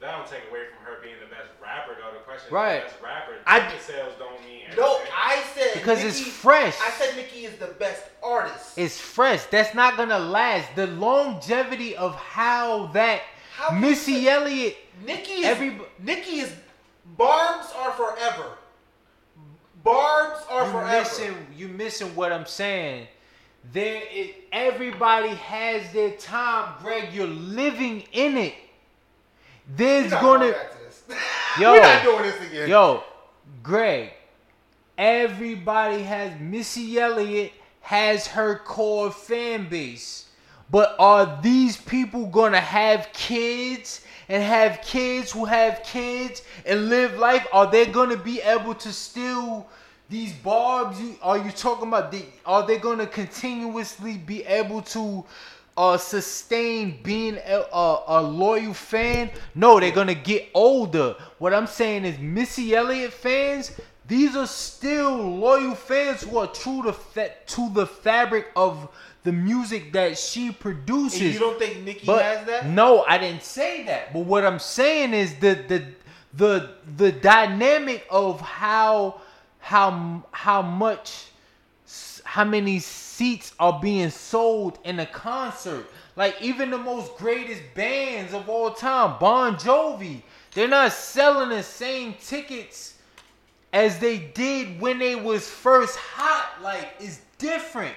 That don't take away from her being the best rapper, though. The question Right. is the best rapper. I- Ticket sales don't mean anything. No, I said Because it's fresh. I said Nicki is the best artist. It's fresh. That's not gonna last. The longevity of how that How Missy Elliott. Nikki, is Every- Nicki is barbs are forever. Barbs are You forever. missing. You missing what I'm saying. There, it, everybody has their time, Greg. You're living in it. There's gonna, going back to this. Yo. We're not doing this again. yo, Greg. Everybody has Missy Elliott has her core fan base, but are these people gonna have kids and have kids who have kids and live life? Are they gonna be able to still these barbs, you, are you talking about? The, are they gonna continuously be able to uh, sustain being a, a, a loyal fan? No, they're gonna get older. What I'm saying is, Missy Elliott fans, these are still loyal fans who are true to fa- to the fabric of the music that she produces. And you don't think Nicki But has that? no, I didn't say that. But what I'm saying is the the the the dynamic of how how how much how many seats are being sold in a concert. Like even the most greatest bands of all time, Bon Jovi, they're not selling the same tickets as they did when they was first hot. Like it's different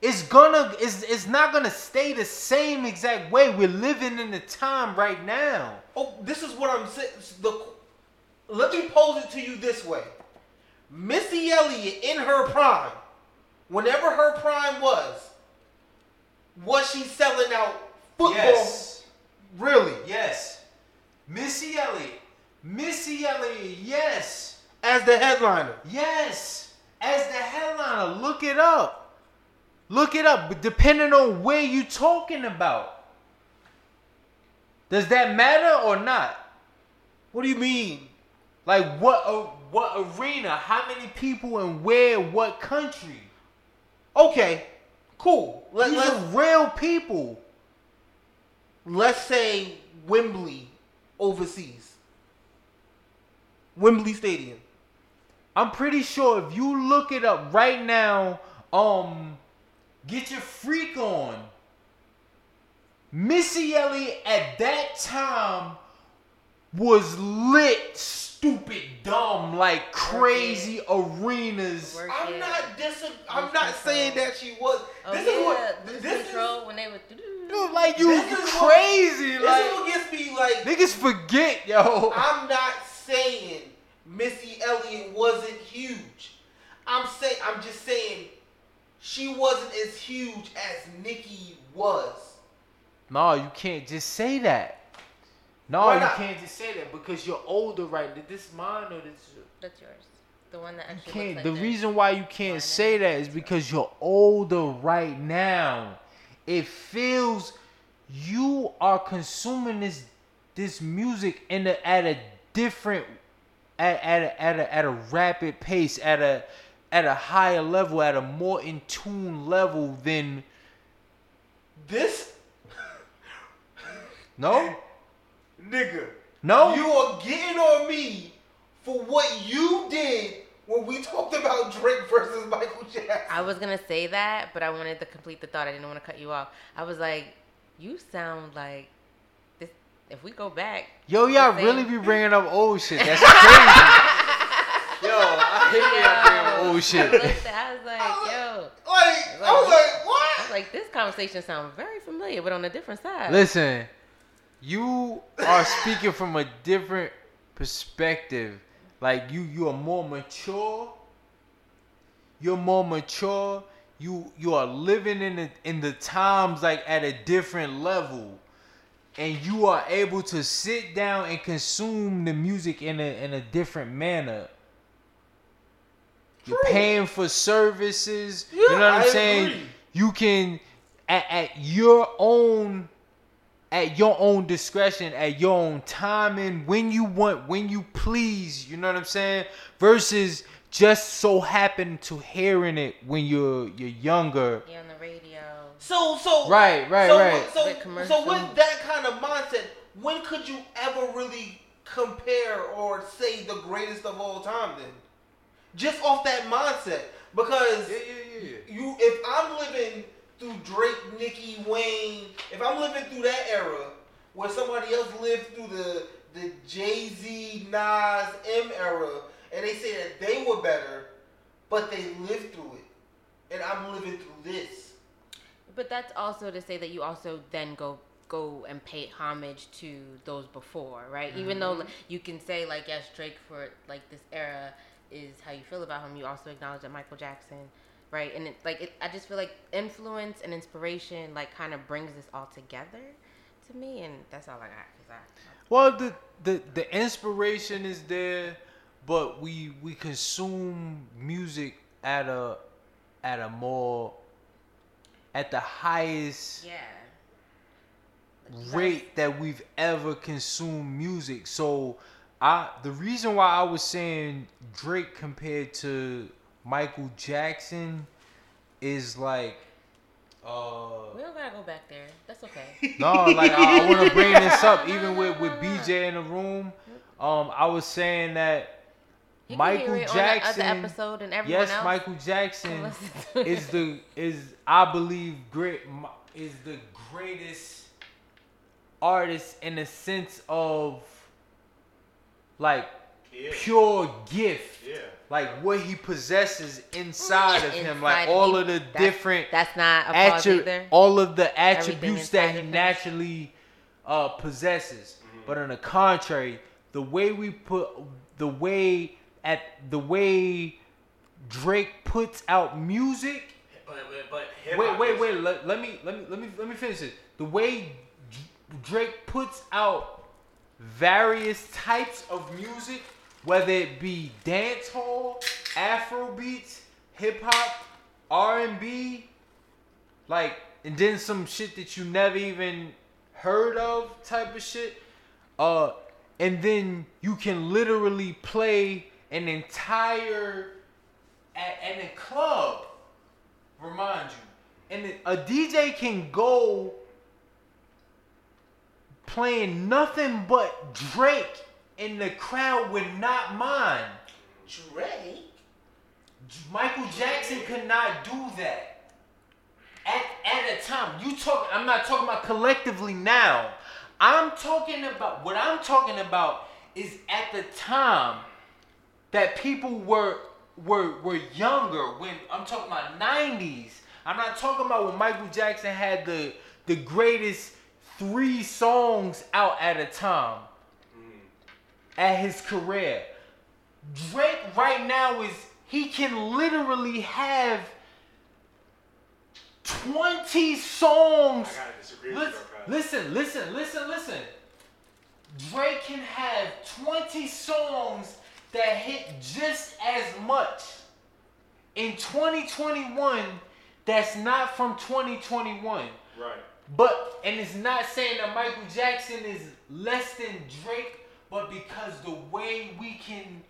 it's gonna it's, it's not gonna stay the same exact way we're living in the time right now Oh, this is what I'm saying. The let me pose it to you this way: Missy Elliott in her prime, whenever her prime was, was she selling out football? Really? yes missy elliott missy elliott yes As the headliner. yes as the headliner look it up look it up but depending on where you talking about does that matter or not What do you mean? like what uh, what arena how many people and where what country Okay, cool. Let, These let's are real people. let's say Wembley overseas. Wembley Stadium. I'm pretty sure if you look it up right now, um, get your freak on. Missy Elliott at that time was lit, stupid, dumb, like crazy arenas. Work I'm it. not dis- I'm not control. saying that she was. Oh this yeah, is what lose this control is. when they were. Dude, like you, This is what- crazy, This is what gets me like. niggas forget, yo. I'm not saying Missy Elliott wasn't huge. I'm saying I'm just saying she wasn't as huge as Nicki was. No, you can't just say that. No, Why you not? can't just say that because you're older, right? Did this mine or this? That's yours. The one that You actually can't. looks the like reason why you can't say that is because you're older right now. It feels you are consuming this this music in a, at a different at at a, at a at a rapid pace at a at a higher level at a more in tune level than This no nigga, no you are getting on me for what you did when we talked about Drake versus Michael Jackson. I was gonna say that, but I wanted to complete the thought. I didn't want to cut you off. I was like, you sound like this. If we go back, yo y'all same- really be bringing up old shit that's crazy yo I hate when y'all bring up old shit Listen, I was like, yo, Like, I was like, what? I was like, this conversation sounds very familiar, but on a different side. Listen, you are speaking from a different perspective. Like you, you are more mature. You're more mature. You you are living in the in the times like at a different level, and you are able to sit down and consume the music in a in a different manner. You're paying for services. you know what I'm I saying? agree. You can at, at your own at your own discretion, at your own timing, when you want, when you please, you know what I'm saying? Versus just so happen to hearing it when you're you're younger. Yeah, on the radio. So, so Right, right, so, right. So, With so with that kind of mindset, when could you ever really compare or say the greatest of all time? Then, just off that mindset, because yeah, yeah, yeah. you, if I'm living through Drake, Nicki, Wayne, if I'm living through that era where somebody else lived through the the Jay Z, Nas, Em era, and they say that they were better, but they lived through it, and I'm living through this. But that's also to say that you also then go go and pay homage to those before, right? Even though mm-hmm. like, you can say like yes, Drake for like this era is how you feel about him. You also acknowledge that Michael Jackson, right? And it, like it, I just feel like influence and inspiration like kind of brings this all together to me, and that's all I got. 'cause I, Well, the the the inspiration is there, but we we consume music at a at a more at the highest Yeah. rate that we've ever consumed music. So I the reason why I was saying Drake compared to Michael Jackson is like uh We don't gotta go back there. That's okay. no, like I, I want to bring this up even with with BJ in the room. Um, I was saying that You can Michael hear Jackson. on the other episode and everyone yes, else. Michael Jackson listen to it. is the is I believe great is the greatest artist in the sense of like Yeah. pure gift. Yeah. Like what he possesses inside of him, like all of the That's- different That's not a pause attri- either. all of the attributes that he naturally uh, possesses. But on the contrary, the way we put the way at the way Drake puts out music. But but, but Wait, wait, wait. Let, let me let me let me let me finish it. The way Drake puts out various types of music, whether it be dancehall, Afro beats, hip hop, R and B, like, and then some shit that you never even heard of, type of shit. Uh, and then you can literally play an entire at, at a club. Remind you, and a DJ can go playing nothing but Drake, and the crowd would not mind. Drake. Michael Jackson could not do that. At, at a time, you talk. I'm not talking about collectively now. I'm talking about what I'm talking about is at the time that people were were were younger. When I'm talking about 90s. I'm not talking about when Michael Jackson had the the greatest three songs out at a time mm-hmm. at his career. Drake right now is he can literally have 20 songs. I gotta disagree with you, Listen, listen, listen, listen, listen. Drake can have 20 songs that hit just as much in 2021 that's not from 2021. Right. But and it's not saying that Michael Jackson is less than Drake, but because the way we can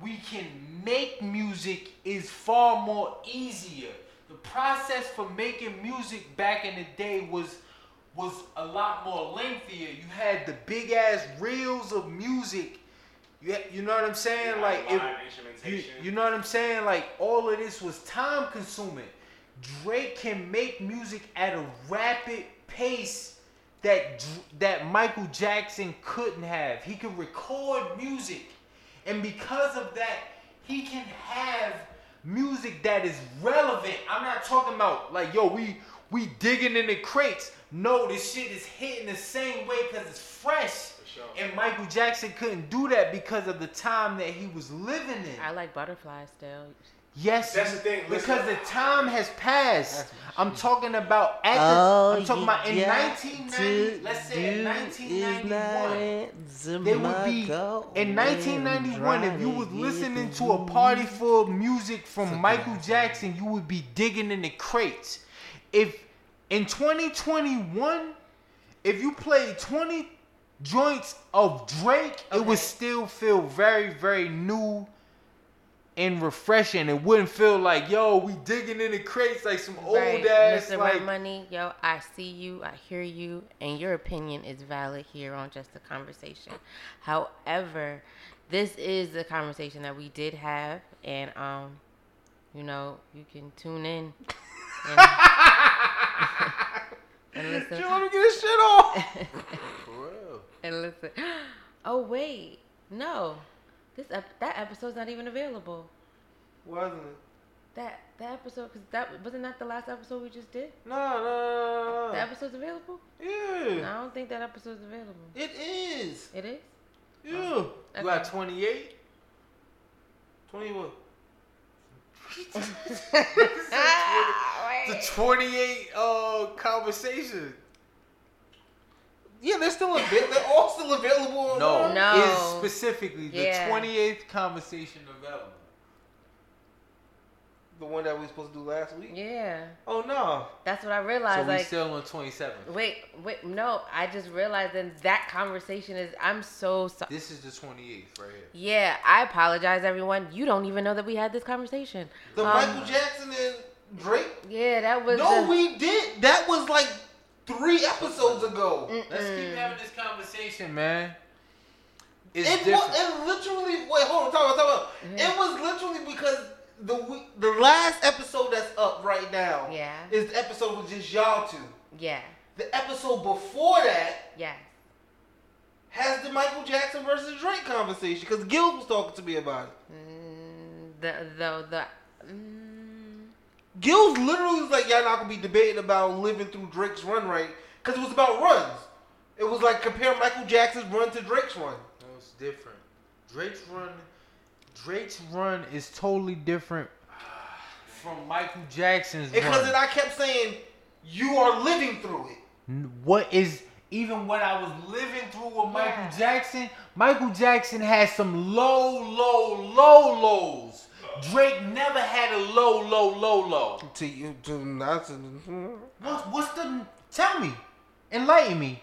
we can make music is far more easier. The process for making music back in the day was was a lot more lengthier. You had the big ass reels of music. You, you know what I'm saying? Yeah, like it, you, instrumentation. you know what I'm saying? Like all of this was time consuming. Drake can make music at a rapid pace that that Michael Jackson couldn't have. He could record music, and because of that, he can have music that is relevant. I'm not talking about like yo, we we digging in the crates. No, this shit is hitting the same way because it's fresh. For sure. And Michael Jackson couldn't do that because of the time that he was living in. I like butterflies still. Yes, That's the thing, listen. Because the time has passed. I'm talking about at the. All I'm talking about in got 1990. Let's say in do 1991. is They would be in 1991. If you was listening to a party full of music from Michael. Jackson, you would be digging in the crates. If in 2021, if you played 20 joints of Drake, it would still feel very, very new and refreshing. It wouldn't feel like, yo, we digging in the crates like some old ass Mr. like. Rent Money, yo, I see you, I hear you, and your opinion is valid here on Just a Conversation. However, this is the conversation that we did have, and um, you know, you can tune in and, and listen. You let me get this shit off. and listen. Oh wait, no, this ep- that episode's not even available. Wasn't it? That that episode, cause that wasn't that the last episode we just did. No, no, no, The episode's available. no. No, Yeah. I don't think that episode's available. It is. It is. Yeah. You got 28? 20 what? The 28 uh conversation. Yeah, they're still available. They're all still available. No, online. No. is specifically the Yeah. 28th conversation available. the one that we were supposed to do last week. Yeah, Oh no. that's what I realized. So realized. we like, still on 27th. wait, wait, no, I just realized that that conversation is. I'm so sorry. This is the 28th right here. Yeah, I apologize, everyone. You don't even know that we had this conversation. The Um, Michael Jackson and Drake. Yeah, that was. No, the, we did. That was like three episodes ago. Let's keep having this conversation, man. It's It different. was it literally. Wait, hold on. Talk about. Talk about. Mhm. It was literally because the the last episode that's up right now Yeah. is the episode with just y'all two. Yeah. The episode before that Yeah. has the Michael Jackson versus Drake conversation because Gil was talking to me about it. Mm, the the the. Mm, Gil's literally was like, y'all not gonna be debating about living through Drake's run right because it was about runs. It was like compare Michael Jackson's run to Drake's run. No, it's different. Drake's run, Drake's run is totally different from Michael Jackson's Because run. then I kept saying, you are living through it. What is even what I was living through with Michael Yeah. Jackson? Michael Jackson had some low, low, low lows. Drake never had a low, low, low, low. To you, to not to, What's, what's the? Tell me, enlighten me.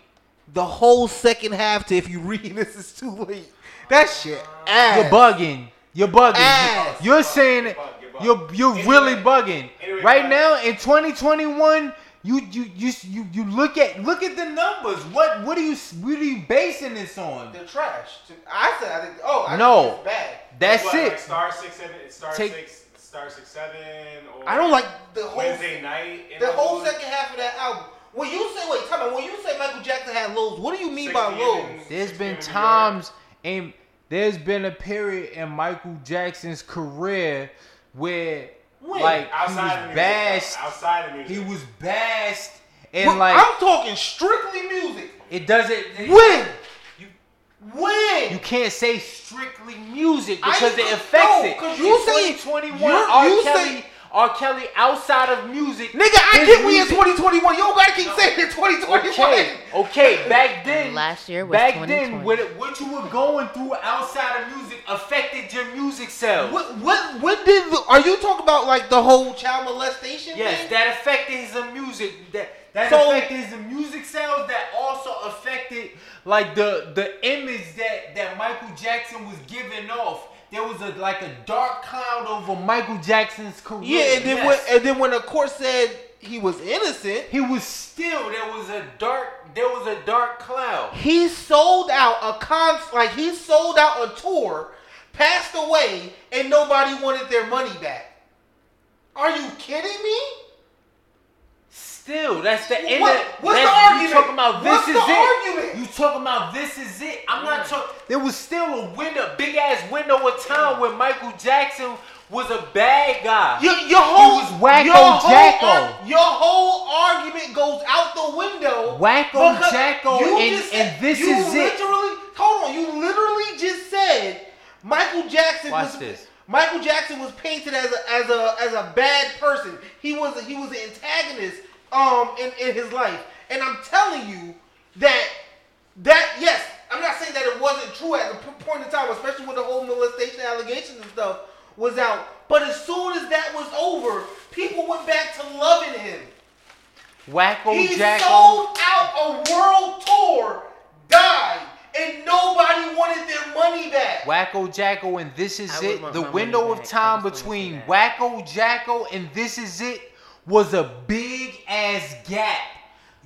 the whole second half to if you read this is too late. That shit ass. You're bugging. You're bugging. Ass. You're saying it. You're you're really bugging. Anyway, Right guys. now in 2021, you you you you you look at look at the numbers. What what are you what are you basing this on? They're trash. I said, I think, oh, I No. think it's bad. That's What, it. Like star six seven, star Take- six, star six seven, or I don't like the whole Wednesday night. the whole second half of that album. When you say, wait, tell me, when you say Michael Jackson had lows, what do you mean by lows? and- There's been times and there's been a period in Michael Jackson's career where When? like outside he of was music, bashed. outside of music. He was bashed and Well, like I'm talking strictly music. it doesn't When? You- When? You can't say strictly music I- because it affects no, it. 'cause you say- 21 you're- R. you Kelly, say- R. Kelly outside of music. Nigga, I his get we in 2021. You don't gotta keep saying it 2021. Okay, okay. Back then, Last year was back 2020. then, what, what you were going through outside of music affected your music sales. What, what, what did, the, are you talking about like the whole child molestation Yes, thing? that affected his music. That that So- affected his music sales. That also affected like the the image that that Michael Jackson was giving off. There was a like a dark cloud over Michael Jackson's career. Yeah, and then Yes. when, and then when the court said he was innocent, he was still there was a dark there was a dark cloud. he sold out a con, like he sold out a tour, passed away, and nobody wanted their money back. Are you kidding me? Still, that's the end. What- of, what's the argument? You talking about this What's is the it? argument? You talking about this is it? I'm not talking. There was still a window, big ass window of time when Michael Jackson was a bad guy. Your, your whole was Wacko your whole Jacko. ar- your whole argument goes out the window. Wacko Jacko, and- and this is it. literally, Hold on, you literally just said Michael Jackson Watch was this. Michael Jackson was painted as a as a as a bad person. He was a, he was an antagonist um in, in his life. And I'm telling you that that yes, I'm not saying that it wasn't true at the point in time, especially when the whole molestation allegations and stuff was out. But as soon as that was over, people went back to loving him. Wacko Jacko. He Jacko. sold out a world tour, died, and nobody wanted their money back. Wacko Jacko and This Is I It. The window of time just wanna say between that. Wacko Jacko and This Is It was a big ass gap.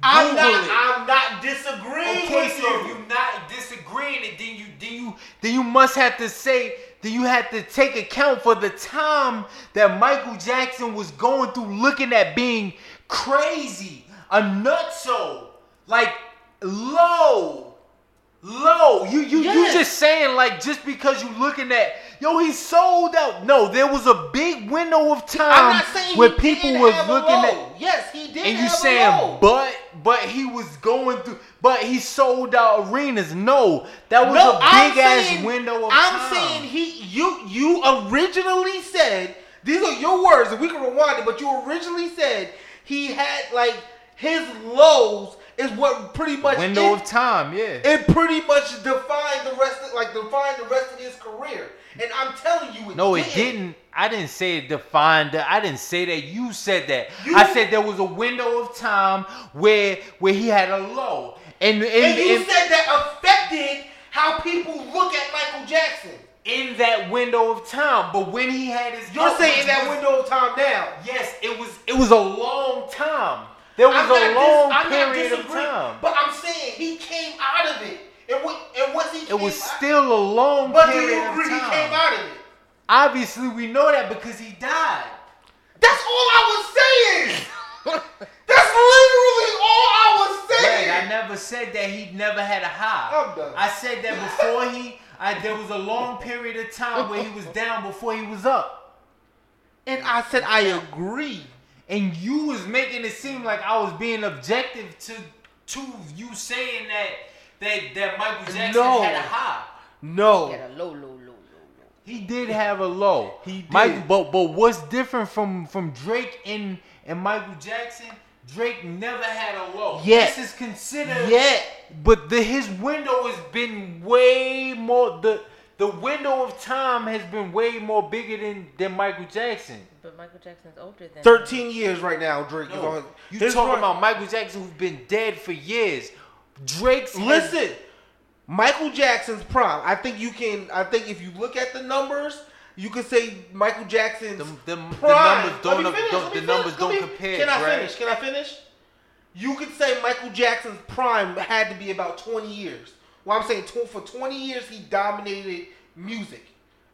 I'm not. it. I'm not disagreeing Okay, with so if you. you're not disagreeing, it, then you then you then you must have to say then you have to take account for the time that Michael Jackson was going through, looking at being crazy, a nutso, like low, low. You you Yes. you just saying like just because you looking at yo he sold out. No, there was a big window of I'm time not saying where he people didn't was have looking at Yes, he did. and you have a saying, but but he was going through, but he sold out arenas. No, that was No, a I'm big ass saying- window of time. I'm saying he, you, you originally said these are your words, and we can rewind it. But you originally said he had like his lows is what pretty much Window it, of time, yeah. it pretty much defined the rest of like defined the rest of his career. And I'm telling you, it No, it didn't. I didn't say it defined. I didn't say that. You said that. You- I said there was a window of time where where he had a low, and and, And you and said that affected how people look at Michael Jackson. in that window of time. But when he had his, You're saying that window of time now. Yes, it was. It was a long time. There was I'm a not dis- long period of time. But I'm saying he came out of it. And what and once he It was out, still a long But do period you agree of he came out of it? Obviously, we know that because he died. That's all I was saying. That's literally all I was Greg, saying. I never said that he never had a high. I'm done. I said that before he, I, there was a long period of time where he was down before he was up. and I said I agree. And you was making it seem like I was being objective to to you saying that that that Michael Jackson No. had a high. No. Get a low, low, low, low, low. He did have a low. He did. Mike, but but what's different from from Drake and and Michael Jackson? Drake never had a low. Yet. This is considered. Yet. But the his window has been way more the the window of time has been way more bigger than than Michael Jackson. But Michael Jackson's older than 13 years right now, Drake is No, on. you talking run- about Michael Jackson who's been dead for years. Drake's has- Listen, Michael Jackson's prime. I think you can. I think if you look at the numbers, you can say Michael Jackson's the, the, the numbers don't, finish, don't the numbers finish, don't me- compare. Can I Greg. finish? Can I finish? You could say Michael Jackson's prime had to be about 20 years. Well, I'm saying tw- for 20 years he dominated music,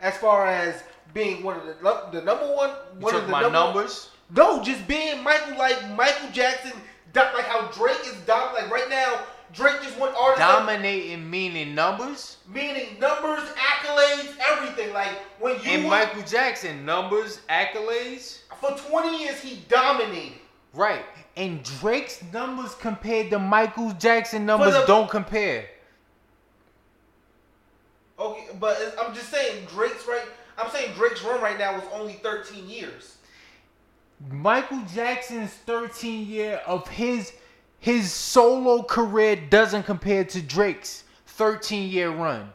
as far as being one of the the number one. You One of the about number, numbers? No, just being Michael like Michael Jackson, like how Drake is dom like right now. Drake just won artist Dominating meaning numbers. meaning numbers, accolades, everything. Like when you And Michael Jackson, numbers, accolades. for 20 years he dominated. Right. And Drake's numbers compared to Michael Jackson numbers the- don't compare. Okay, but I'm just saying Drake's right. I'm saying Drake's run right now was only 13 years. Michael Jackson's 13 year of his his solo career doesn't compare to Drake's 13 year run.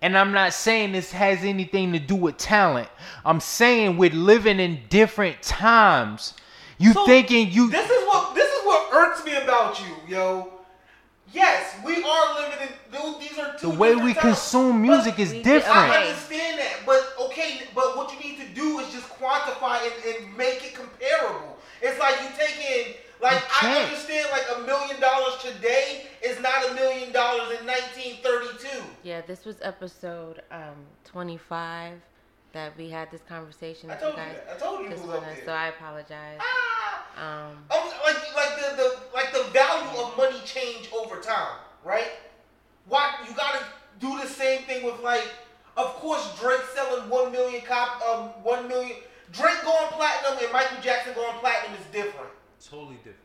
And I'm not saying this has anything to do with talent. I'm saying we're living in different times. You So, thinking you This is what this is what irks me about you, yo. Yes, we are living in these are two the way we times. consume music is different. I understand that, but okay, but what you need to do is just quantify and, and make it comparable. It's like you taking like You I understand like a million dollars today is not a million dollars in 1932. Yeah, this was episode um 25 that we had this conversation I with told you you guys. that. I told you This who was one, up so. I apologize. Ah! Um, Um, like like the, the like the value of money change over time, right? Why you gotta do the same thing with like, of course Drake selling one million cop um one million Drake going platinum and Michael Jackson going platinum is different. totally different.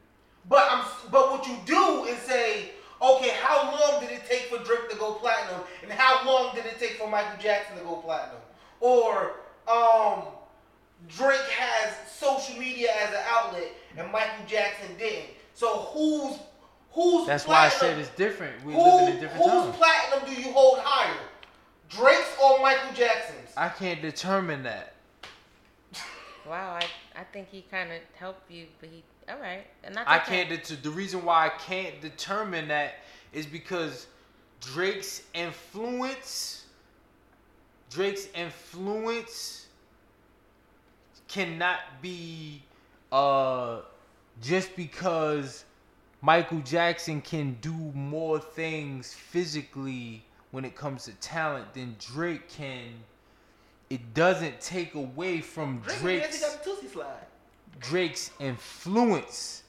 But I'm but what you do is say, okay, how long did it take for Drake to go platinum, and how long did it take for Michael Jackson to go platinum? Or um, Drake has social media as an outlet, and Michael Jackson didn't. So who's who's That's why I said it's different. We Who, live in a different whose time. platinum do you hold higher, Drake's or Michael Jackson's? I can't determine that. wow, I I think he kind of helped you, but he all right. And that's I okay. can't. Det- the reason why I can't determine that is because Drake's influence, Drake's influence, cannot be uh just because Michael Jackson can do more things physically when it comes to talent than Drake can. It doesn't take away from Drake Drake's. got the Tootsie Slide. Drake's influence.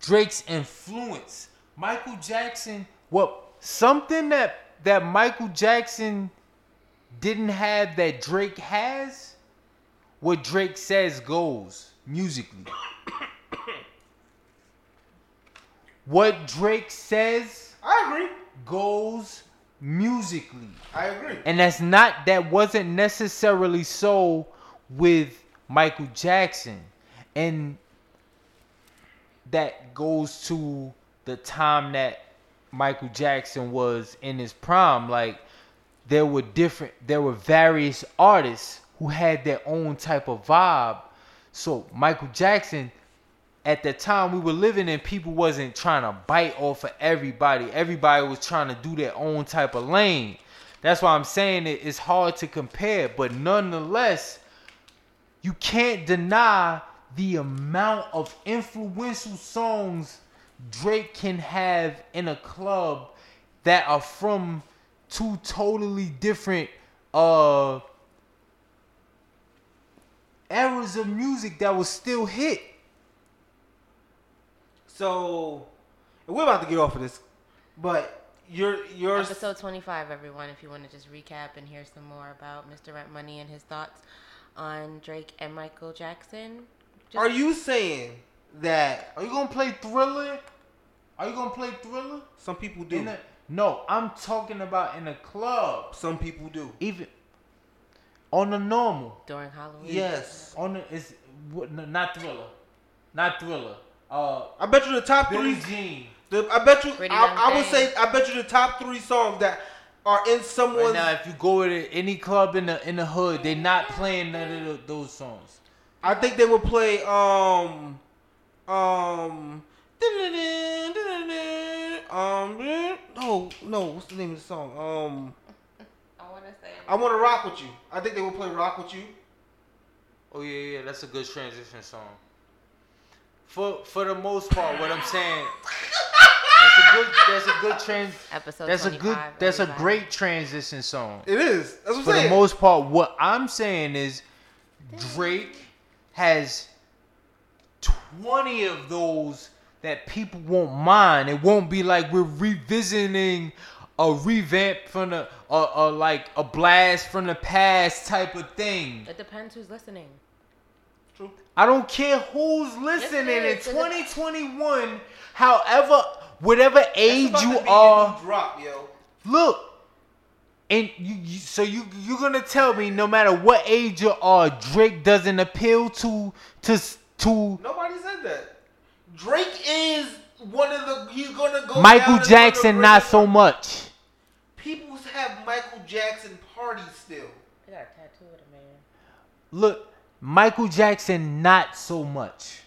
Drake's influence. Michael Jackson, what something that that Michael Jackson didn't have that Drake has, what Drake says goes musically. what Drake says I agree. goes musically. I agree. And that's not that wasn't necessarily so with Michael Jackson. And that goes to the time that Michael Jackson was in his prime. Like there were different, there were various artists who had their own type of vibe. So Michael Jackson, at the time we were living in, people wasn't trying to bite off of everybody. Everybody was trying to do their own type of lane. That's why I'm saying it, it's hard to compare, but nonetheless, you can't deny the amount of influential songs Drake can have in a club that are from two totally different uh eras of music that was still hit. So, we're about to get off of this, but your your Episode 25, everyone, if you want to just recap and hear some more about Mr. Rent Money and his thoughts on Drake and Michael Jackson. Just- Are you saying that Are you gonna play Thriller? Are you gonna play Thriller? some people do? In the, no, I'm talking about in a club. some people do. Even on the normal. during Halloween? Yes. On the it's not Thriller, not Thriller. Uh, I bet you the top Billie three. Jean. The, I bet you. I, I would say. I bet you the top three songs that are in someone. Right now, if you go to any club in the in the hood, they're not playing none of tho- those songs. I think they would play. Um. Um. Um. No, no. What's the name of the song? Um. I want to say. I want to rock with you. I think they will play rock with you. Oh yeah, yeah, that's a good transition song. For for the most part, what I'm saying, that's a good that's a good trans Episode that's a good that's a great transition song. It is. That's what I'm For saying. the most part, what I'm saying is Drake has 20 of those that people won't mind. It won't be like we're revisiting a revamp from the or, or like a blast from the past type of thing. It depends who's listening. True. I don't care who's listening in is, 'cause it- 2021. However, whatever age you are, drop, yo. look. And you, you so you you're gonna tell me no matter what age you are, Drake doesn't appeal to to to Nobody said that. Drake is one of the. He's gonna go. Michael down as one of the Jackson, not so much. People have Michael Jackson parties still. I got a tattoo of a man. Look, Michael Jackson, not so much.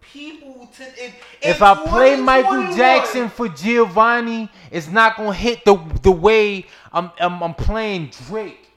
People to in, If in I play Michael Jackson for Giovanni, it's not gonna hit the the way I'm I'm, I'm playing Drake.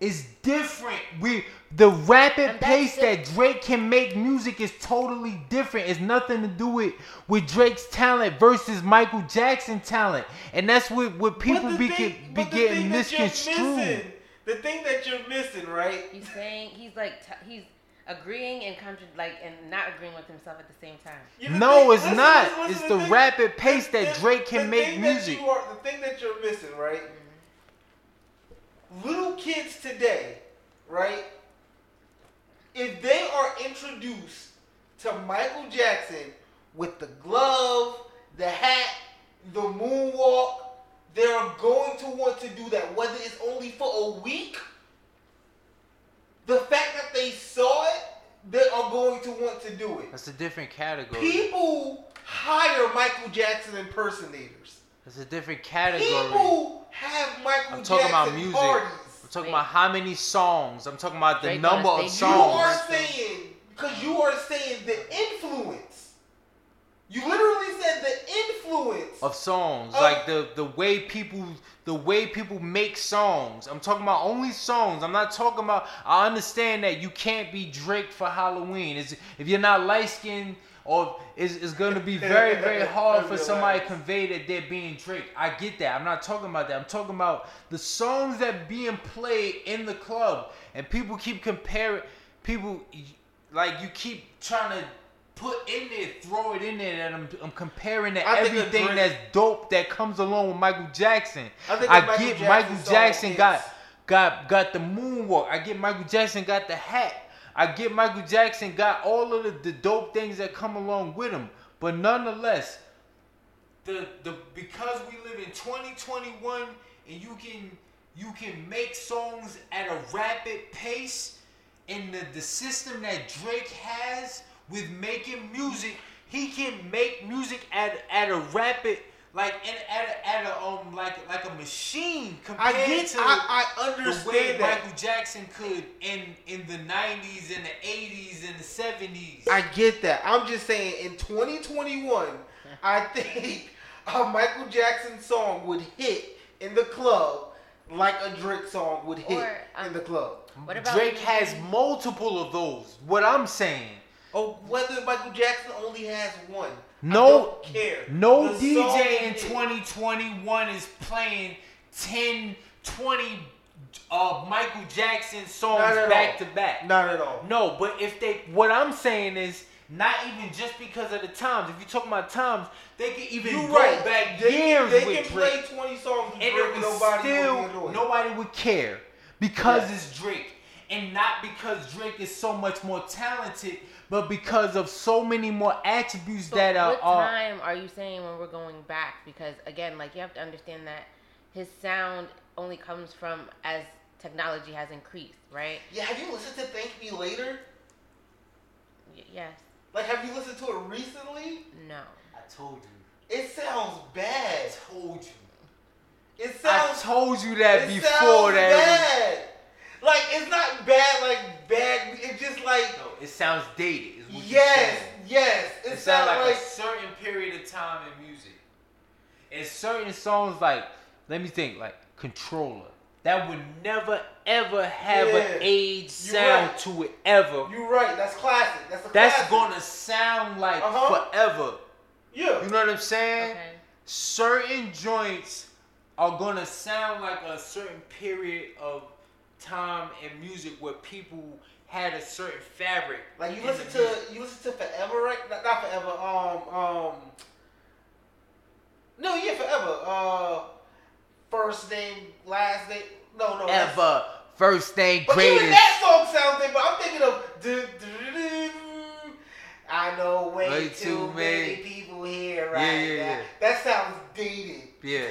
It's different. We the rapid pace the- that Drake can make music is totally different. It's nothing to do with with Drake's talent versus Michael Jackson talent, and that's what what people the be thing- get, be the getting thing that you're misconstrued. missing- The thing that you're missing, right? He's saying he's like t- he's agreeing and contra- like and not agreeing with himself at the same time. You- the No, thing- it's listen, not. listen, listen It's to the thing- rapid pace the- that the- Drake can the make thing that music. you are, the thing that you're missing, right? Mm-hmm. Little kids today, right? If they are introduced to Michael Jackson with the glove, the hat, the moonwalk, they're going to want to do that, whether it's only for a week. The fact that they saw it, they are going to want to do it. That's a different category. People hire Michael Jackson impersonators. That's a different category. People have Michael I'm talking about Jackson music. parties. I'm talking Wait. about how many songs. I'm talking about the Drake number of songs. You are saying because you are saying the influence. You literally said the influence. of songs Of- like the the way people the way people make songs i'm talking about only songs i'm not talking about i understand that you can't be drake for halloween it's, if you're not light skinned or it's, it's going to be very very hard for somebody to convey that they're being drake i get that i'm not talking about that i'm talking about the songs that being played in the club and people keep comparing people like you keep trying to put in there, throw it in there, and I'm, I'm comparing to I everything Drake- that's dope that comes along with Michael Jackson. I I, Michael get Jackson Michael Jackson got got got the moonwalk. I get Michael Jackson got the hat. I get Michael Jackson got all of the, the dope things that come along with him. But nonetheless, the the because we live in 2021 and you can you can make songs at a rapid pace and the, the system that Drake has with making music, he can make music at at a rapid like and at a, at a um like like a machine compared I get, to I, I the way understand that. Michael Jackson could in in the 90s and the 80s and the 70s. I get that. I'm just saying, in 2021, I think a Michael Jackson song would hit in the club like a Drake song would hit Or, um, in the club. What about Drake you has multiple of those. What I'm saying. Oh, whether Michael Jackson only has one. No, care. no The DJ in 2021 is playing 10, 20 uh, Michael Jackson songs back all. to back. Not at all. No, but if they, what I'm saying is, not even just because of the times. If you're talking about times, they can even You're go right. back They, years they can Drake, play 20 songs and Drake it would nobody still would nobody would care because Yeah. it's Drake, and not because Drake is so much more talented, but because of so many more attributes So that are. what are time are you saying when we're going back? Because again, like you have to understand that his sound only comes from as technology has increased, right? Yeah, have you listened to Thank Me Later? Y- yes. Like, have you listened to it recently? No. I told you. It sounds bad. I told you. It sounds. I told you that before that. it was- bad. Like it's not bad, like bad. It's just like No, it sounds dated. Is what yes, yes. It, It sounds sounds like, like, a certain period of time in music. And certain songs like, let me think, like Controlla. That would never ever have Yeah. an age sound right. to it ever. you're right. That's classic. That's a That's classic. gonna sound like Uh-huh. forever. yeah. You know what I'm saying? Okay. Certain joints are gonna sound like a certain period of time in music where people had a certain fabric. Like you listen to music. you listen to Forever, right? Not, not Forever. Um, um. No, yeah, Forever. Uh, first name, last name. No, no. ever. First name, But even that song sounds different. I'm thinking of. Du, du, du, I know way, Way too, too many many- people here right Yeah, yeah, now. yeah. That sounds dated. Yeah.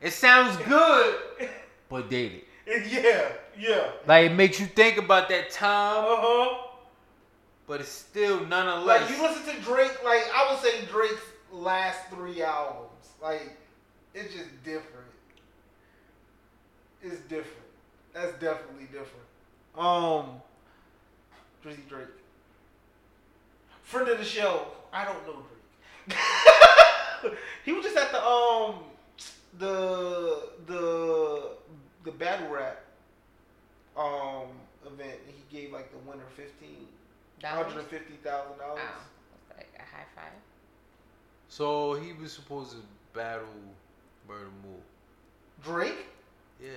It sounds good, but dated. Yeah, yeah. Like it makes you think about that time, Uh huh. but it's still nonetheless. Like you listen to Drake, like I would say Drake's last three albums, like it's just different. It's different. That's definitely different. Um, Drizzy Drake, friend of the show. I don't know Drake. he was just at the um the the the battle rap um event. and He gave like the winner fifteen Dollars? Hundred and fifty thousand dollars. That's like a high five. so he was supposed to battle Murda Mook. Drake. Yeah.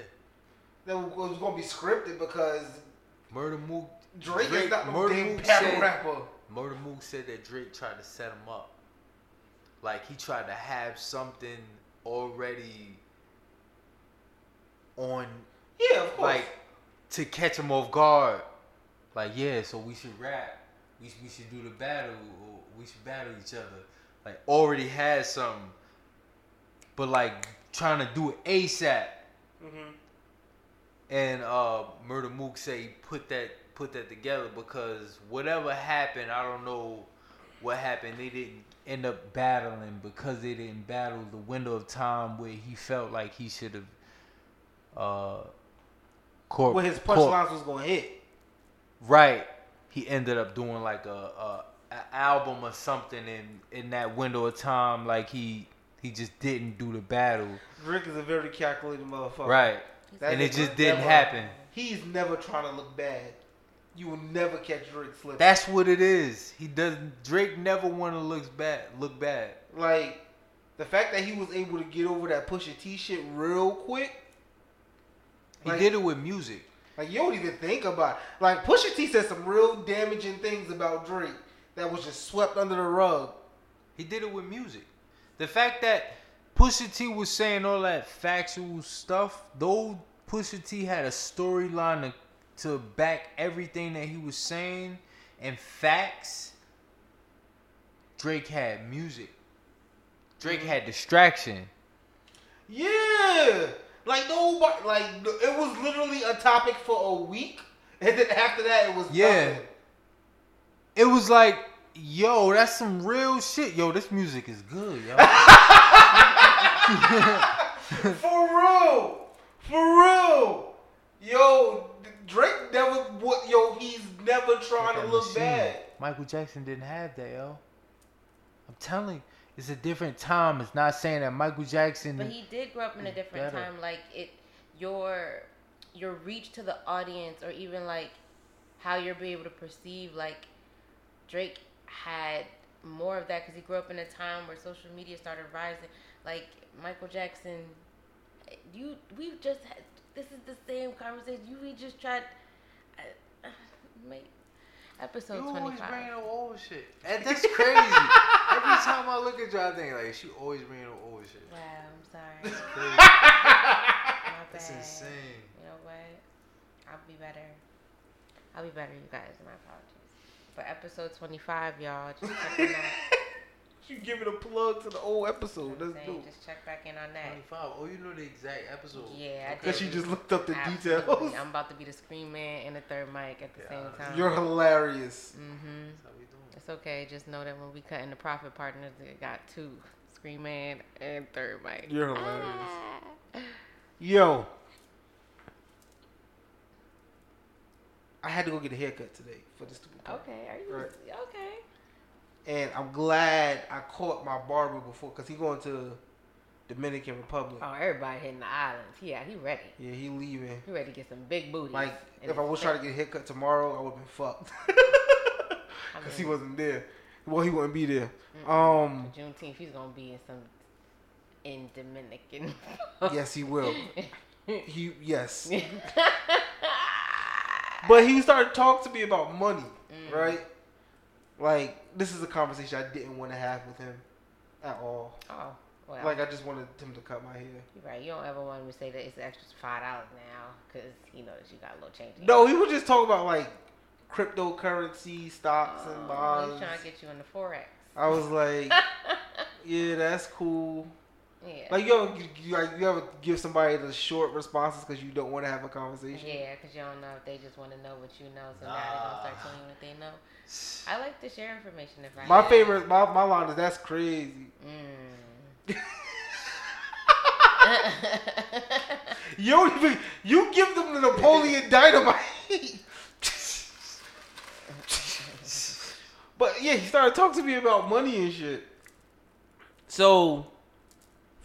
That was was gonna be scripted because Murda Mook. Drake, is not no Murder damn Mook battle said- rapper. Murda Mook said that Drake tried to set him up. Like he tried to have something already on Yeah, of course. like to catch him off guard. Like, yeah, so we should rap. We, we should do the battle. Or we should battle each other. Like, already had something. But like trying to do it ASAP. hmm And uh Murda Mook say put that put that together because whatever happened, I don't know what happened. They didn't end up battling because they didn't battle the window of time where he felt like he should have uh cor- Where his punchlines was gonna hit. Right. He ended up doing like a, a, a album or something in in that window of time. Like he he just didn't do the battle. Drake is a very calculated motherfucker. Right. That and it just didn't never- happen. He's never trying to look bad. You will never catch Drake slipping. That's what it is. He doesn't. Drake never want to look bad. Look bad. like the fact that he was able to get over that Pusha T shit real quick. He Like- did it with music. Like you don't even think about it. Like Pusha T said some real damaging things about Drake that was just swept under the rug. He did it with music. The fact that Pusha T was saying all that factual stuff, though Pusha T had a storyline to, to back everything that he was saying and facts, Drake had music. Drake mm-hmm. had distraction. Yeah, like nobody, like it was literally a topic for a week, and then after that it was Yeah. nothing. It was like Yo, that's some real shit. Yo, this music is good, yo. For real, for real. Yo, Drake never. What? Yo, he's never trying to look machine. bad. Michael Jackson didn't have that, yo. I'm telling you, it's a different time. It's not saying that Michael Jackson. But he did grow up in a different better. time. Like it, your your reach to the audience, or even like how you're be able to perceive. Like Drake had more of that because he grew up in a time where social media started rising. Like Michael Jackson, you we just had. This is the same conversation. You we just tried. Uh, uh, make episode you always five. bringing up old shit. And that's crazy. Every time I look at you, I think like she always bringing up old shit. Wow, I'm sorry. It's crazy. My That's insane. You know what? I'll be better. I'll be better, you guys. My apologies. For episode 25, y'all, just check in out. You giving a plug to the old episode. You know what I'm That's saying? dope. Just check back in on that. 25. Oh, you know the exact episode. Yeah, I Because did. she just looked up the Absolutely. details. I'm about to be the scream man and the third mic at the Yeah. same time. You're hilarious. mm-hmm. That's how we doing. It's okay. Just know that when we cut in the profit partners, it got two scream man and third mic. You're hilarious. Ah. Yo. I had to go get a haircut today for this stupid part. Okay, are you Right. okay? And I'm glad I caught my barber before because he going to Dominican Republic. Oh, everybody hitting the islands. Yeah, he ready. Yeah, he leaving. He ready to get some big booty. Like, if I was trying to get a haircut tomorrow, I would have been fucked. Because he wasn't there. Well, he wouldn't be there. Um, Juneteenth, he's gonna be in some in Dominican. yes, he will. He yes. But he started talking to me about money, Mm. right? Like this is a conversation I didn't want to have with him at all. oh, well, Like I just wanted him to cut my hair. right. You don't ever want him to say that it's extra five dollars now because he knows you got a little change. No, he was just talking about like cryptocurrency, stocks, Oh, and bonds. He's trying to get you in the forex. I was like, yeah, that's cool. Yeah. Like you ever, you, like, you ever give somebody the short responses because you don't want to have a conversation? yeah, because you don't know if they just want to know what you know, so now they're gonna start telling you what they know. I like to share information if I. My have. favorite, my, my line is that's crazy. Mm. You don't even, you give them the Napoleon Dynamite. but yeah, he started talking to me about money and shit. So,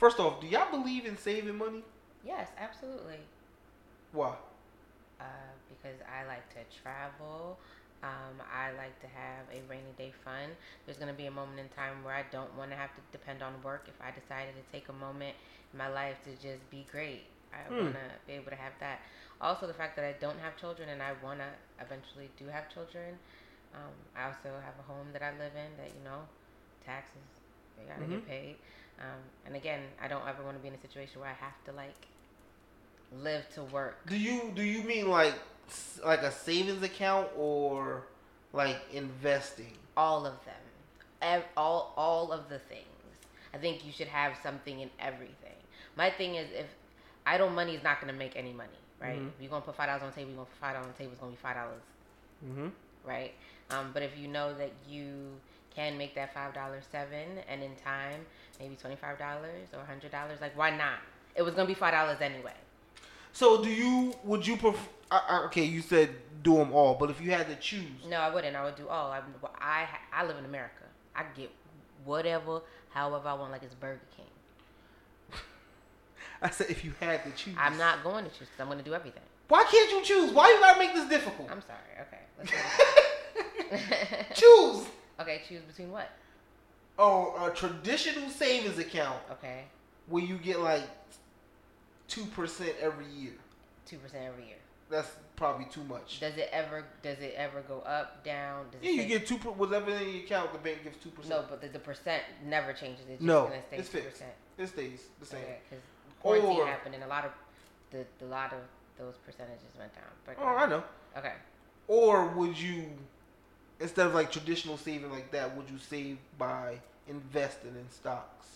first off, do y'all believe in saving money? yes, absolutely. Why? uh, because I like to travel. Um, I like to have a rainy day fun. There's going to be a moment in time where I don't want to have to depend on work. If I decided to take a moment in my life to just be great, I Hmm. want to be able to have that. Also, the fact that I don't have children and I want to eventually do have children. Um, I also have a home that I live in that, you know, taxes, they got to Mhm. get paid. Um, and again, I don't ever want to be in a situation where I have to, like, live to work. Do you do you mean like like a savings account or like investing? all of them Ev- all all of the things i think you should have something in everything my thing is if idle money is not going to make any money right Mhm. if you're going to put five dollars on the table you're going to put five dollars on the table it's going to be five dollars Mm-hmm. right um, but if you know that you can make that five dollars seven and in time maybe $25 or $100 like why not it was to be five dollars anyway So do you? Would you prefer? Okay, you said do them all, but if you had to choose, no i wouldn't i would do all i i, I live in america i get whatever however i want like it's burger king I said if you had to choose, I'm not going to choose 'cause I'm going to do everything. Why can't you choose? Why you gotta make this difficult? I'm sorry. Okay. Let's choose. Okay. Choose between what? Oh, a traditional savings account Okay. where you get like two percent every year. Two percent every year. That's probably too much. Does it ever? Does it ever go up, down? Does it Yeah, you get two. per- Whatever in your account, the bank gives two percent. No, but the, the percent never changes. It's just No, gonna stay it's fixed. it stays the same. Because quarantine Or- happened and a lot of the, the lot of those percentages went down. But Oh, I know. Okay. Or would you, instead of like traditional saving like that, would you save by investing in stocks?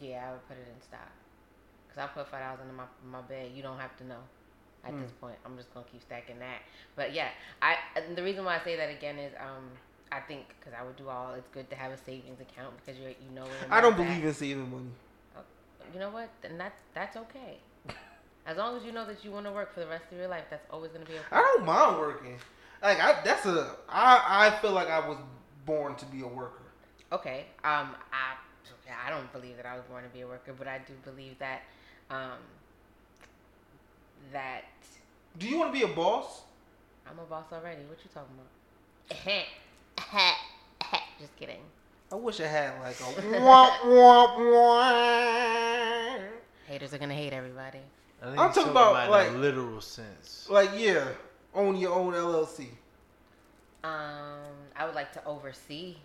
Yeah, I would put it in stock. Cause I put five dollars under my my bed. You don't have to know. At Mm. this point, I'm just gonna keep stacking that. But yeah, I and the reason why I say that again is um I think because I would do all. It's good to have a savings account because you you know. I don't at. believe in saving money. You know what? Then that that's okay. As long as you know that you want to work for the rest of your life, that's always gonna be okay. I don't mind working. Like I, that's a. I I feel like I was born to be a worker. Okay. Um. I. okay, I don't believe that I was born to be a worker, but I do believe that. Um. That Do you want to be a boss? I'm a boss already. What you talking about? Just kidding. I wish I had like a womp womp womp. Haters are gonna hate everybody. I think I'm talking about, in like- a literal sense. Like yeah, own your own LLC. Um. I would like to oversee.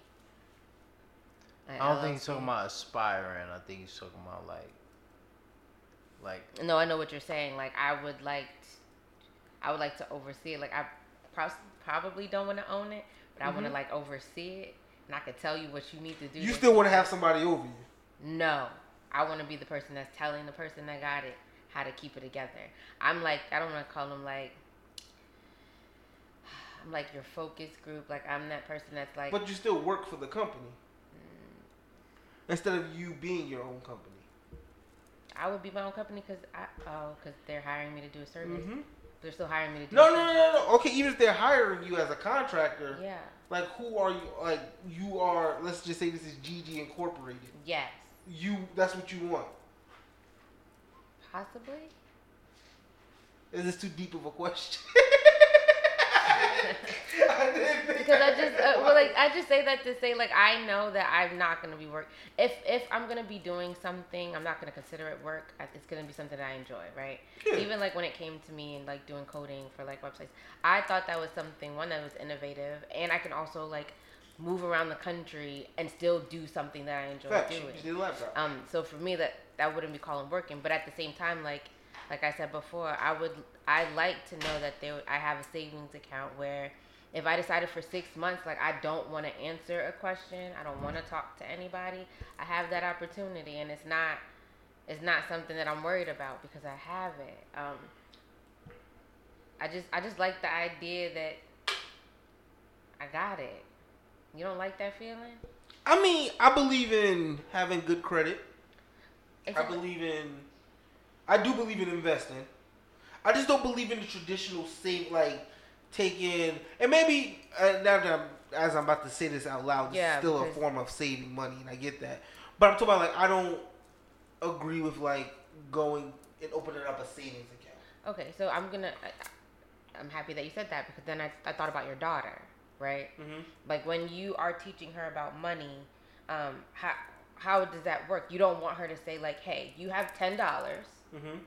I don't think he's LLC. talking about aspiring. I think he's talking about like, like No, I know what you're saying. Like I would like, I would like to oversee it. Like I pros- probably don't want to own it, but I want to like oversee it, and I could tell you what you need to do. You still want to have somebody over you. No, I want to be the person that's telling the person that got it how to keep it together. I'm like, I don't want to call them like. Like your focus group. Like I'm that person that's like. But you still work for the company mm, instead of you being your own company. I would be my own company because I oh because they're hiring me to do a service. Mm-hmm. They're still hiring me to do. No, no, no, no, no. Okay, even if they're hiring you as a contractor, Yeah. like who are you? Like you are. Let's just say this is GG Incorporated. Yes. You. That's what you want. Possibly. Is this too deep of a question? I didn't think because I just uh, well like I just say that to say like I know that I'm not gonna be work if if I'm gonna be doing something I'm not gonna consider it work it's gonna be something that I enjoy right Yeah. even like when it came to me and like doing coding for like websites I thought that was something one that was innovative and I can also like move around the country and still do something that I enjoy Facts. doing You did a um, so for me, that that wouldn't be calling working. But at the same time, like like I said before, I would I like to know that there I have a savings account where if I decided for six months, like I don't want to answer a question, I don't want to talk to anybody, I have that opportunity, and it's not it's not something that I'm worried about because I have it. Um, I just I just like the idea that I got it. You don't like that feeling? I mean, I believe in having good credit. It's I believe in. I do believe in investing. I just don't believe in the traditional save, like taking and maybe uh, now that I'm, as I'm about to say this out loud, this Yeah, is still a form of saving money, and I get that. But I'm talking about like I don't agree with like going and opening up a savings account. Okay, so I'm gonna. I, I'm happy that you said that because then I, I thought about your daughter, right? Mm-hmm. Like when you are teaching her about money, um, how how does that work? You don't want her to say like, "Hey, you have ten dollars. Mm-hmm.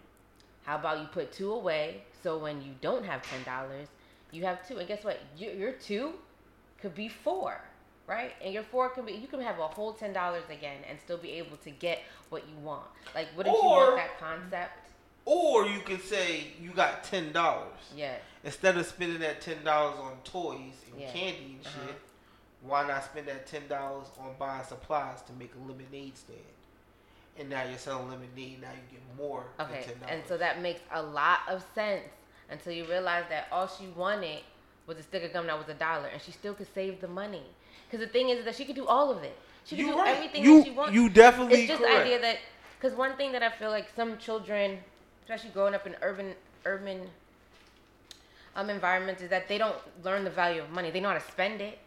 How about you put two away? So when you don't have ten dollars, you have two. And guess what? Your, your two could be four, right? And your four can be. You can have a whole ten dollars again and still be able to get what you want. Like, wouldn't you Or- want that concept? Or you could say you got ten dollars Yes. instead of spending that ten dollars on toys and Yeah. candy and Uh-huh. shit. Why not spend that ten dollars on buying supplies to make a lemonade stand? And now you're selling lemonade. Now you get more Okay, than ten dollars. and so that makes a lot of sense until you realize that all she wanted was a stick of gum that was a dollar, and she still could save the money. Because the thing is that she could do all of it. She could you do right. everything you, that she wants. You definitely it's just correct. the idea that because one thing that I feel like some children, especially growing up in urban urban um, environments, is that they don't learn the value of money. They know how to spend it,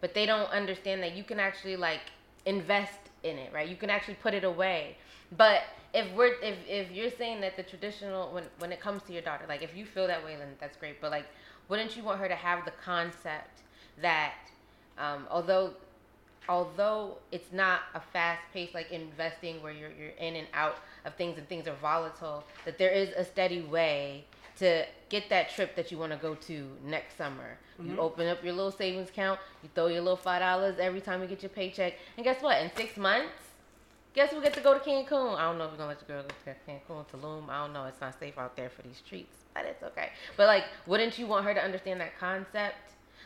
but they don't understand that you can actually like invest in it, right? You can actually put it away. But if we're if, if you're saying that the traditional when when it comes to your daughter, like if you feel that way, then that's great. But like, wouldn't you want her to have the concept that um, although although it's not a fast pace like investing where you're you're in and out of things and things are volatile, that there is a steady way to get that trip that you want to go to next summer. You Mhm. open up your little savings account, you throw your little five dollars every time you get your paycheck, and guess what? In six months, guess we get to go to Cancun. I don't know if we're gonna let your girl go to Cancun, Tulum. I don't know. It's not safe out there for these streets, but it's okay. But like, wouldn't you want her to understand that concept?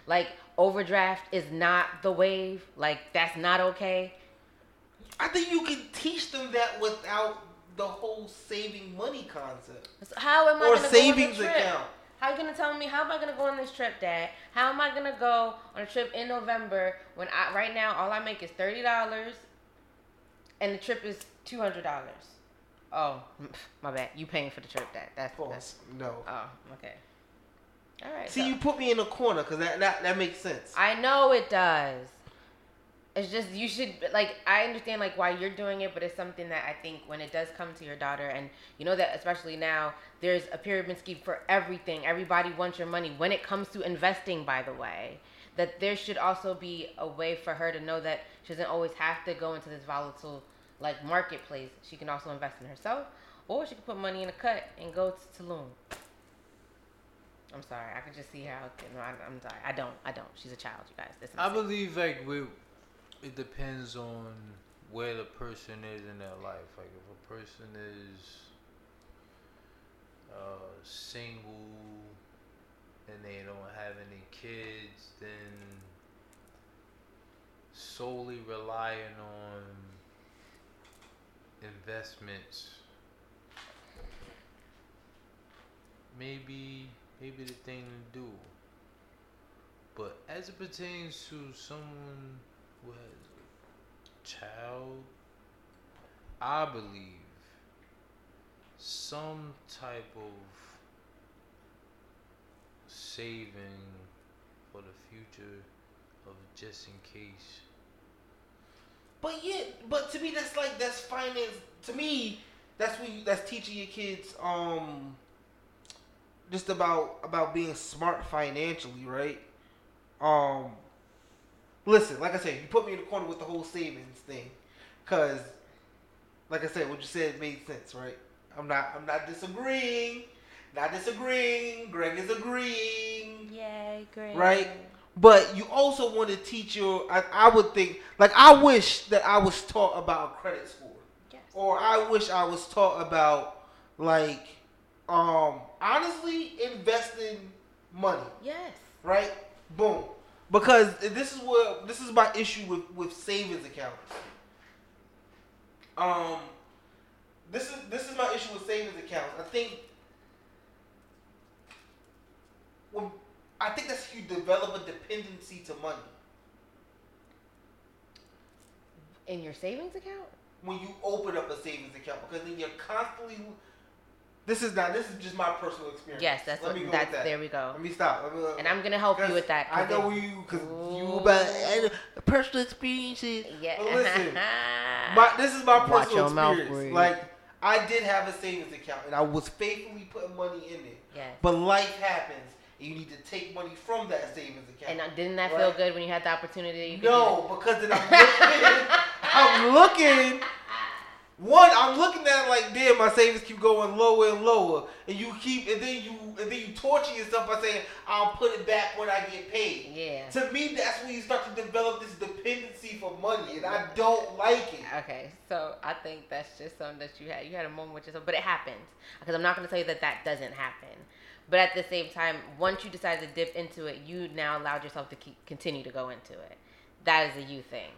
Like, overdraft is not the wave. Like, that's not okay. I think you can teach them that without the whole saving money concept So how am I or savings go on a trip? account. How you gonna tell me? How am I gonna go on this trip, Dad? How am I gonna go on a trip in November when I right now all I make is thirty dollars, and the trip is two hundred dollars? Oh, my bad. You paying for the trip, Dad? That's that's. No. Oh, okay. All right. See, so- you put me in a corner because that, that that makes sense. I know it does. It's just you should like I understand like why you're doing it, but it's something that I think when it does come to your daughter, and you know that especially now there's a pyramid scheme for everything. Everybody wants your money. When it comes to investing, by the way, that there should also be a way for her to know that she doesn't always have to go into this volatile like marketplace. She can also invest in herself, or she can put money in a cut and go to Tulum. I'm sorry. I could just see how. No, I, I'm sorry. I don't. I don't. She's a child, you guys. This is I believe like we, it depends on where the person is in their life. Like if a person is uh, single and they don't have any kids, then solely relying on investments maybe maybe the thing to do. But as it pertains to someone a child, I believe some type of saving for the future of just in case. But yeah, but to me that's like that's finance. To me, that's what you, that's teaching your kids um just about about being smart financially, right? Um, listen, like I said, you put me in the corner with the whole savings thing, cause like I said, what you said made sense, right? I'm not I'm not disagreeing, not disagreeing. Greg is agreeing. Yay, great. Right? But you also want to teach your. I, I would think like I wish that I was taught about credit score, Yes. or I wish I was taught about like, um, honestly investing money, Yes. right? Boom. Because this is what this is my issue with with savings accounts. Um, this is this is my issue with savings accounts. I think when I think that's you develop a dependency to money. In your savings account? when you open up a savings account because then you're constantly. This is not. This is just my personal experience. Yes, that's Let what. me go That's that. there we go. Let me stop. Let me, And I'm gonna help you with that. I know it- you because you about personal experiences. Yeah. But listen, My, this is my Watch personal experience. Like I did have a savings account and I was faithfully putting money in it. Yes. But life happens and you need to take money from that savings account. And uh, didn't that feel good when you had the opportunity? No, because then I'm looking. I'm looking. One, I'm looking at it like, damn, my savings keep going lower and lower, and you keep, and then you, and then you torture yourself by saying, I'll put it back when I get paid. Yeah. To me, that's when you start to develop this dependency for money, and I don't like it. Okay, so I think that's just something that you had. You had a moment with yourself, but it happens. Because I'm not going to tell you that that doesn't happen. But at the same time, once you decide to dip into it, you now allowed yourself to keep, continue to go into it. That is a you thing.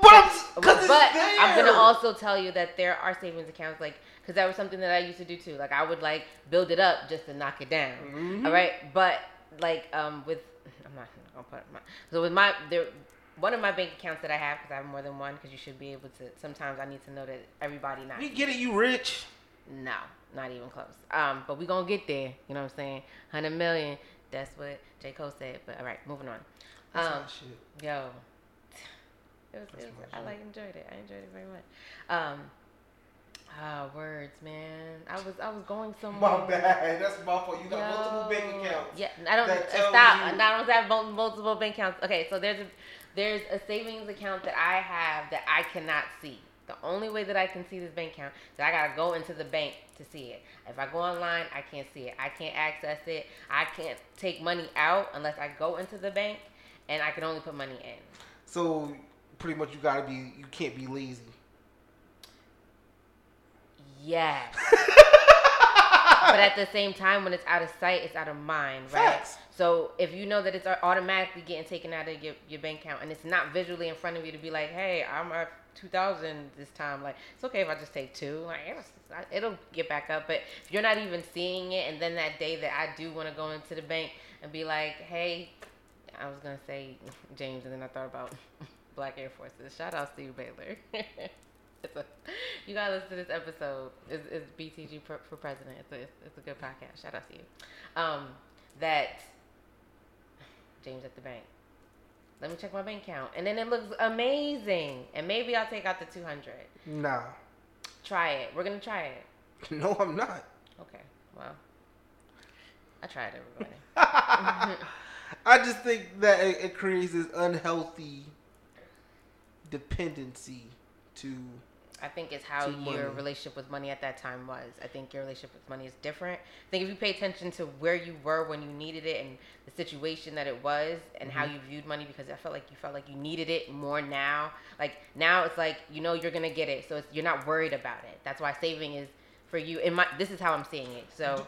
But, I'm, But, but. I'm gonna also tell you that there are savings accounts, like, because that was something that I used to do too. Like, I would like build it up just to knock it down. Mhm. All right, but like um with I'm not gonna put my so with my there one of my bank accounts that I have because I have more than one because you should be able to. Sometimes I need to know that everybody not We get it, you rich. no, not even close. Um, but we gonna get there. You know what I'm saying? Hundred million. That's what J Cole said. But all right, moving on. That's Um, shit. Yo, it was, That's it was I like enjoyed it. I enjoyed it very much. Um, ah, words, man. I was I was going somewhere. My bad. That's my fault. You got multiple bank accounts. Yeah, I don't uh, stop. you- I don't have mul- multiple bank accounts. Okay, so there's a there's a savings account that I have that I cannot see. The only way that I can see this bank account is I gotta go into the bank to see it. If I go online, I can't see it. I can't access it. I can't take money out unless I go into the bank, and I can only put money in. So pretty much you gotta be. You can't be lazy. Yes. but at the same time, when it's out of sight, it's out of mind, right? Facts. So if you know that it's automatically getting taken out of your, your bank account and it's not visually in front of you to be like, hey, I'm at two thousand this time. Like it's okay if I just take two. Like it'll, it'll get back up. But if you're not even seeing it, and then that day that I do want to go into the bank and be like, hey, I was gonna say James, and then I thought about Black Air Forces. Shout out Steve Baylor. a, you gotta listen to this episode. It's, it's BTG for, for president. It's a, it's a good podcast. Shout out to you. Um, that James at the bank. Let me check my bank account, and then it looks amazing. And maybe I'll take out the two hundred. Nah. Try it. We're gonna try it. No, I'm not. Okay. Well, I tried everybody. I just think that it, it creates this unhealthy dependency to I think it's how your money. relationship with money at that time was. I think your relationship with money is different. I think if you pay attention to where you were when you needed it and the situation that it was and how Mm-hmm. you viewed money, because I felt like you felt like you needed it more now. Like now it's like you know you're gonna get it, so it's, you're not worried about it. That's why saving is for you. In my this is how I'm seeing it. So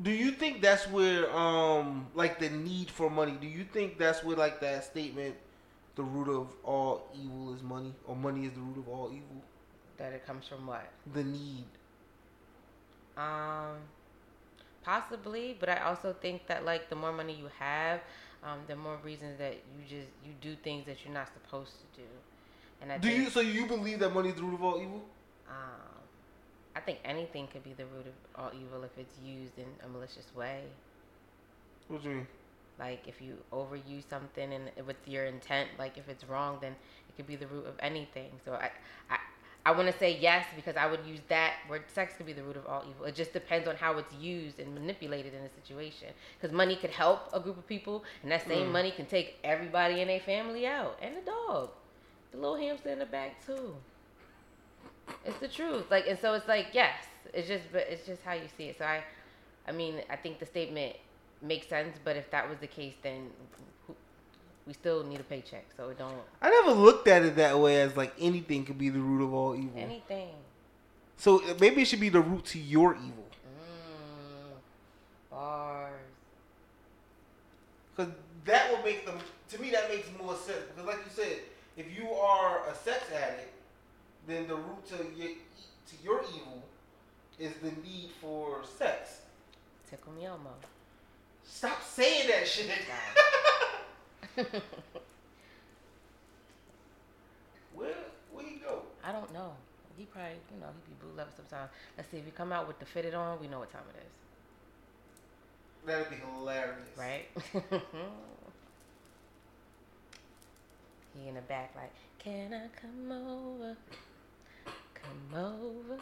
Do you think that's where, um, like the need for money? Do you think that's where, like that statement, the root of all evil is money, or money is the root of all evil? that it comes from what? The need. Um, possibly, but I also think that like the more money you have, um, the more reasons that you just you do things that you're not supposed to do. And I Do think, you? So you believe that money is the root of all evil? Um, I think anything could be the root of all evil if it's used in a malicious way. What do you mean? Like if you overuse something and with your intent, like if it's wrong, then it could be the root of anything. So I, I, I want to say yes because I would use that word. Sex could be the root of all evil. It just depends on how it's used and manipulated in a situation. Because money could help a group of people, and that same Mm. money can take everybody in their family out, and the dog, the little hamster in the back too. It's the truth. Like, and so it's like yes, it's just, but it's just how you see it. So I, I mean, I think the statement makes sense, but if that was the case, then who- we still need a paycheck. So it don't I never looked at it that way as like anything could be the root of all evil. anything. So uh, maybe it should be the root to your evil. Mm, bars. Because that will make them, to me, that makes more sense. Because, like you said, if you are a sex addict, then the root to your, to your evil is the need for sex. Tickle me Elmo. Stop saying that shit. where, where you go? I don't know. He probably, you know, he be bootlegging sometimes. Let's see if he come out with the fitted on, we know what time it is, That'd be hilarious. right? he in the back like, can I come over? Come over.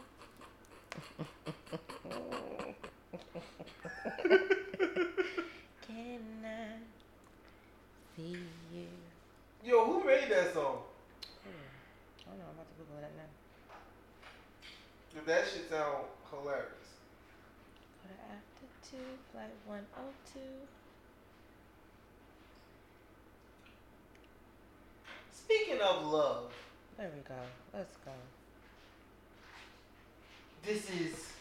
can I see you? Yo, who made that song? Hmm. I don't know. I'm about to Google that now. That shit sound hilarious. Quarter after two, flight 102. Speaking of love, There we go. Let's go. This is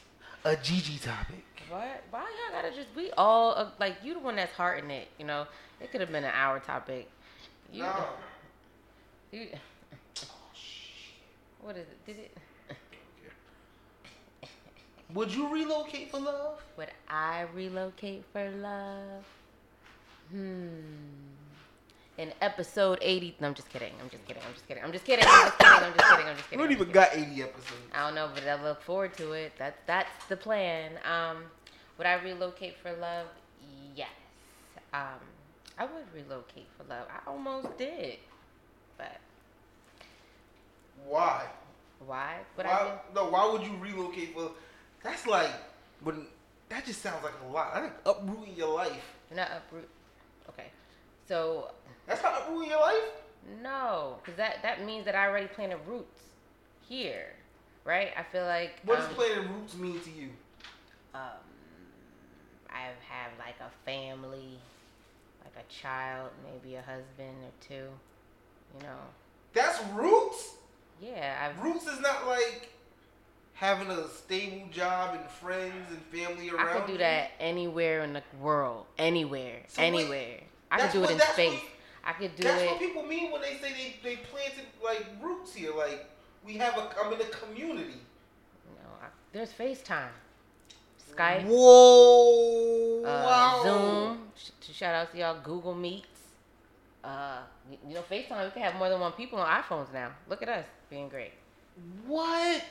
a Gigi topic. Why? Why y'all gotta just? We all uh, like you, the one that's hearting it. You know, it could have been an hour topic. You, No. you. What is it? Did it? Would you relocate for love? Would I relocate for love? Hmm. In episode 80. No, I'm just kidding. I'm just kidding. I'm just kidding. I'm just kidding. I'm just kidding. I'm just kidding. I'm just kidding. We don't even got 80 episodes. I don't know, but I look forward to it. That's that's the plan. Um, would I relocate for love? Yes. Um, I would relocate for love. I almost did, but Why? why? Would I? why? No, why would you relocate for? That's like when that just sounds like a lot. I think uprooting your life. not uproot. Okay, so That's not uprooting your life. no, because that that means that I already planted roots here, right? I feel like What does um, planting roots mean to you? um, I have like a family, like a child, maybe a husband or two. You know, That's roots. yeah. I've Roots is not like having a stable job and friends and family around. I could do you. that anywhere in the world, anywhere, So wait, I could do what- it in space. what- I could do That's it. what people mean when they say they, they planted like roots here. Like We have a. I'm in a community. Know, I, there's FaceTime, Skype, Whoa! uh, wow. Zoom. Sh- shout out to y'all, Google Meets. Uh, you know, FaceTime. We can have more than one people on iPhones now. Look at us being great. What?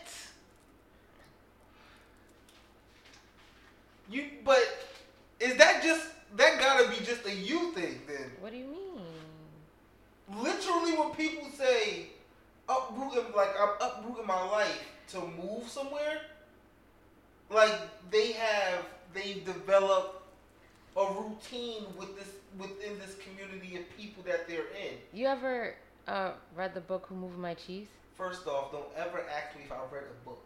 You but is that just that gotta be just a you thing then? What do you mean? Literally when people say uprooting like I'm uprooting my life to move somewhere, like they have they've developed a routine with this within this community of people that they're in. You ever uh, read the book Who Moved My Cheese? First off, don't ever ask me if I read a book.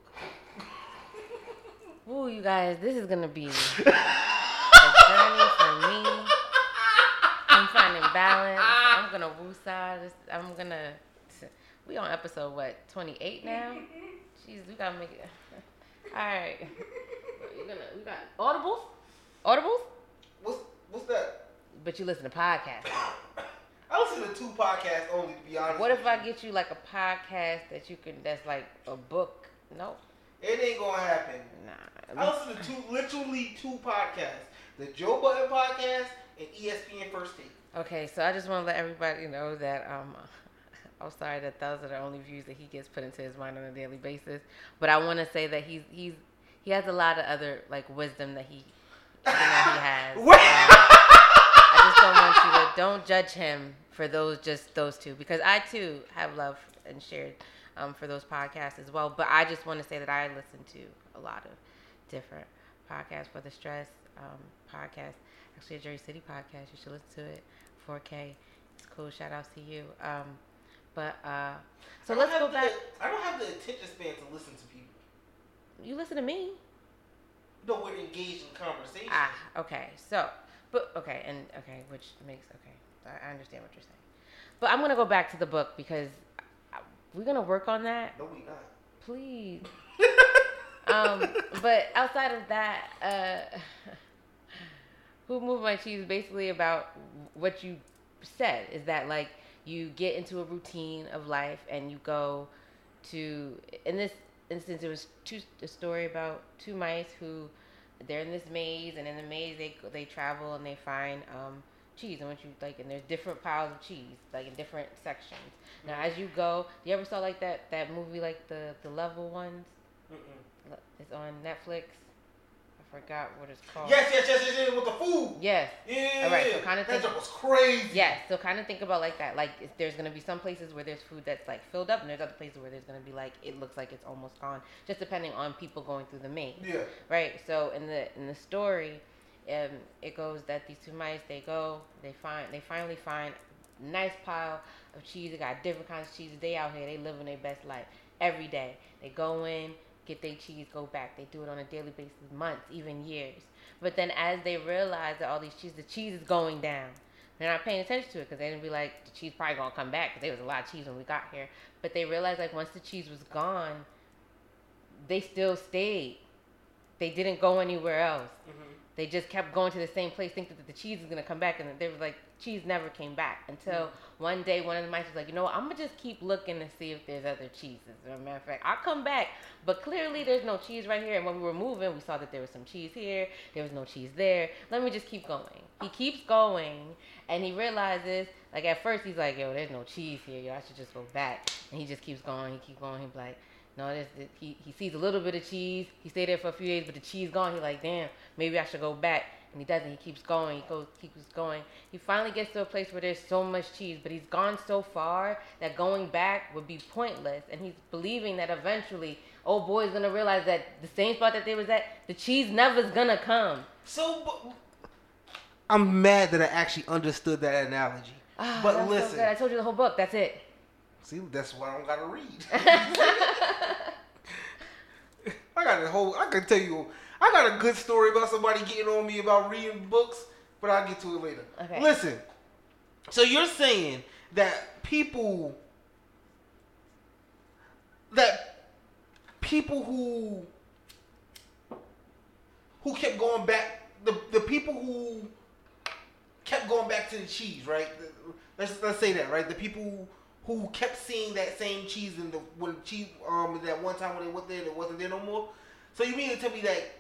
Ooh, you guys, this is gonna be journey for me. I'm finding balance. I'm gonna woosah. This, I'm gonna. We on episode what? 28 now. Jeez, we gotta make it. All right. You gonna? We got audibles. Audibles. What's what's that? But you listen to podcasts. I listen to two podcasts only to be honest. What with if I you. get you like a podcast that you can? That's like a book. Nope. It ain't gonna happen. Nah. I listen to two, literally two podcasts: the Joe Budden podcast and ESPN First Take. Okay, so I just want to let everybody know that um, I'm sorry that those are the only views that he gets put into his mind on a daily basis. But I want to say that he's he's he has a lot of other like wisdom that he you know, he has. Um, I just don't want you to don't judge him for those just those two because I too have love and shared um, for those podcasts as well. But I just want to say that I listen to a lot of different podcasts for the stress um, podcast. Actually, a Jersey City podcast. You should listen to it. 4K. It's cool. Shout outs to you. Um, but uh, so let's go the- back. I don't have the attention span to listen to people. You listen to me. No, we're engaged in conversation. Ah, okay. So, but okay, and okay, which makes okay. I I understand what you're saying. But I'm gonna go back to the book because we're gonna work on that, No, we not. please. um, but outside of that, uh, who moved my cheese? Basically about what you said is that like you get into a routine of life and you go to in this instance it was two a story about two mice who they're in this maze and in the maze they they travel and they find um cheese and what you like and there's different piles of cheese like in different sections now as you go you ever saw like that that movie like the the level ones Mm-mm. it's on netflix forgot what it's called Yes, yes, yes, yes, yes, with the food. yes Yeah, All right, so kinda that think- joke was crazy. Yes, so kind of think about like that. Like there's gonna be some places where there's food that's like filled up, and there's other places where there's gonna be like it looks like it's almost gone, just depending on people going through the maze. Yeah. Right. So in the in the story, um, it goes that these two mice they go, they find they finally find a nice pile of cheese. They got different kinds of cheeses. They out here, they living their best life every day. They go in, get their cheese, go back. They do it on a daily basis, months, even years. But then as they realize that all these cheese, the cheese is going down. They're not paying attention to it because they didn't be like the cheese probably gonna come back because there was a lot of cheese when we got here. But they realized like once the cheese was gone, they still stayed. They didn't go anywhere else. Mhm. They just kept going to the same place, thinking that the cheese is gonna come back, and they were like, cheese never came back until mm-hmm. one day one of the mice was like, you know what, I'm gonna just keep looking to see if there's other cheeses. As a matter of fact, I'll come back, but clearly there's no cheese right here. And when we were moving, we saw that there was some cheese here, there was no cheese there. Let me just keep going. He keeps going, and he realizes, like at first he's like, yo, there's no cheese here, yo, I should just go back. And he just keeps going, he keeps going. He's like, no, this, this, he, he sees a little bit of cheese. He stayed there for a few days, but the cheese gone. He like, damn, maybe I should go back. And he doesn't. He keeps going. He goes, keeps going. He finally gets to a place where there's so much cheese, but he's gone so far that going back would be pointless. And he's believing that eventually, old boy's gonna realize that the same spot that they was at, the cheese never's gonna come. So, but, I'm mad that I actually understood that analogy. Ah, but that's so listen. I told you the whole book. That's it. see, that's why I don't gotta read. I got a whole. I can tell you. I got a good story about somebody getting on me about reading books, but I'll get to it later. Okay. Listen. So you're saying that people that people who who kept going back the the people who kept going back to the cheese, right? Let's let's say that, right? The people who kept seeing that same cheese in the when cheese um that one time when they went there and it wasn't there no more. So you mean to tell me that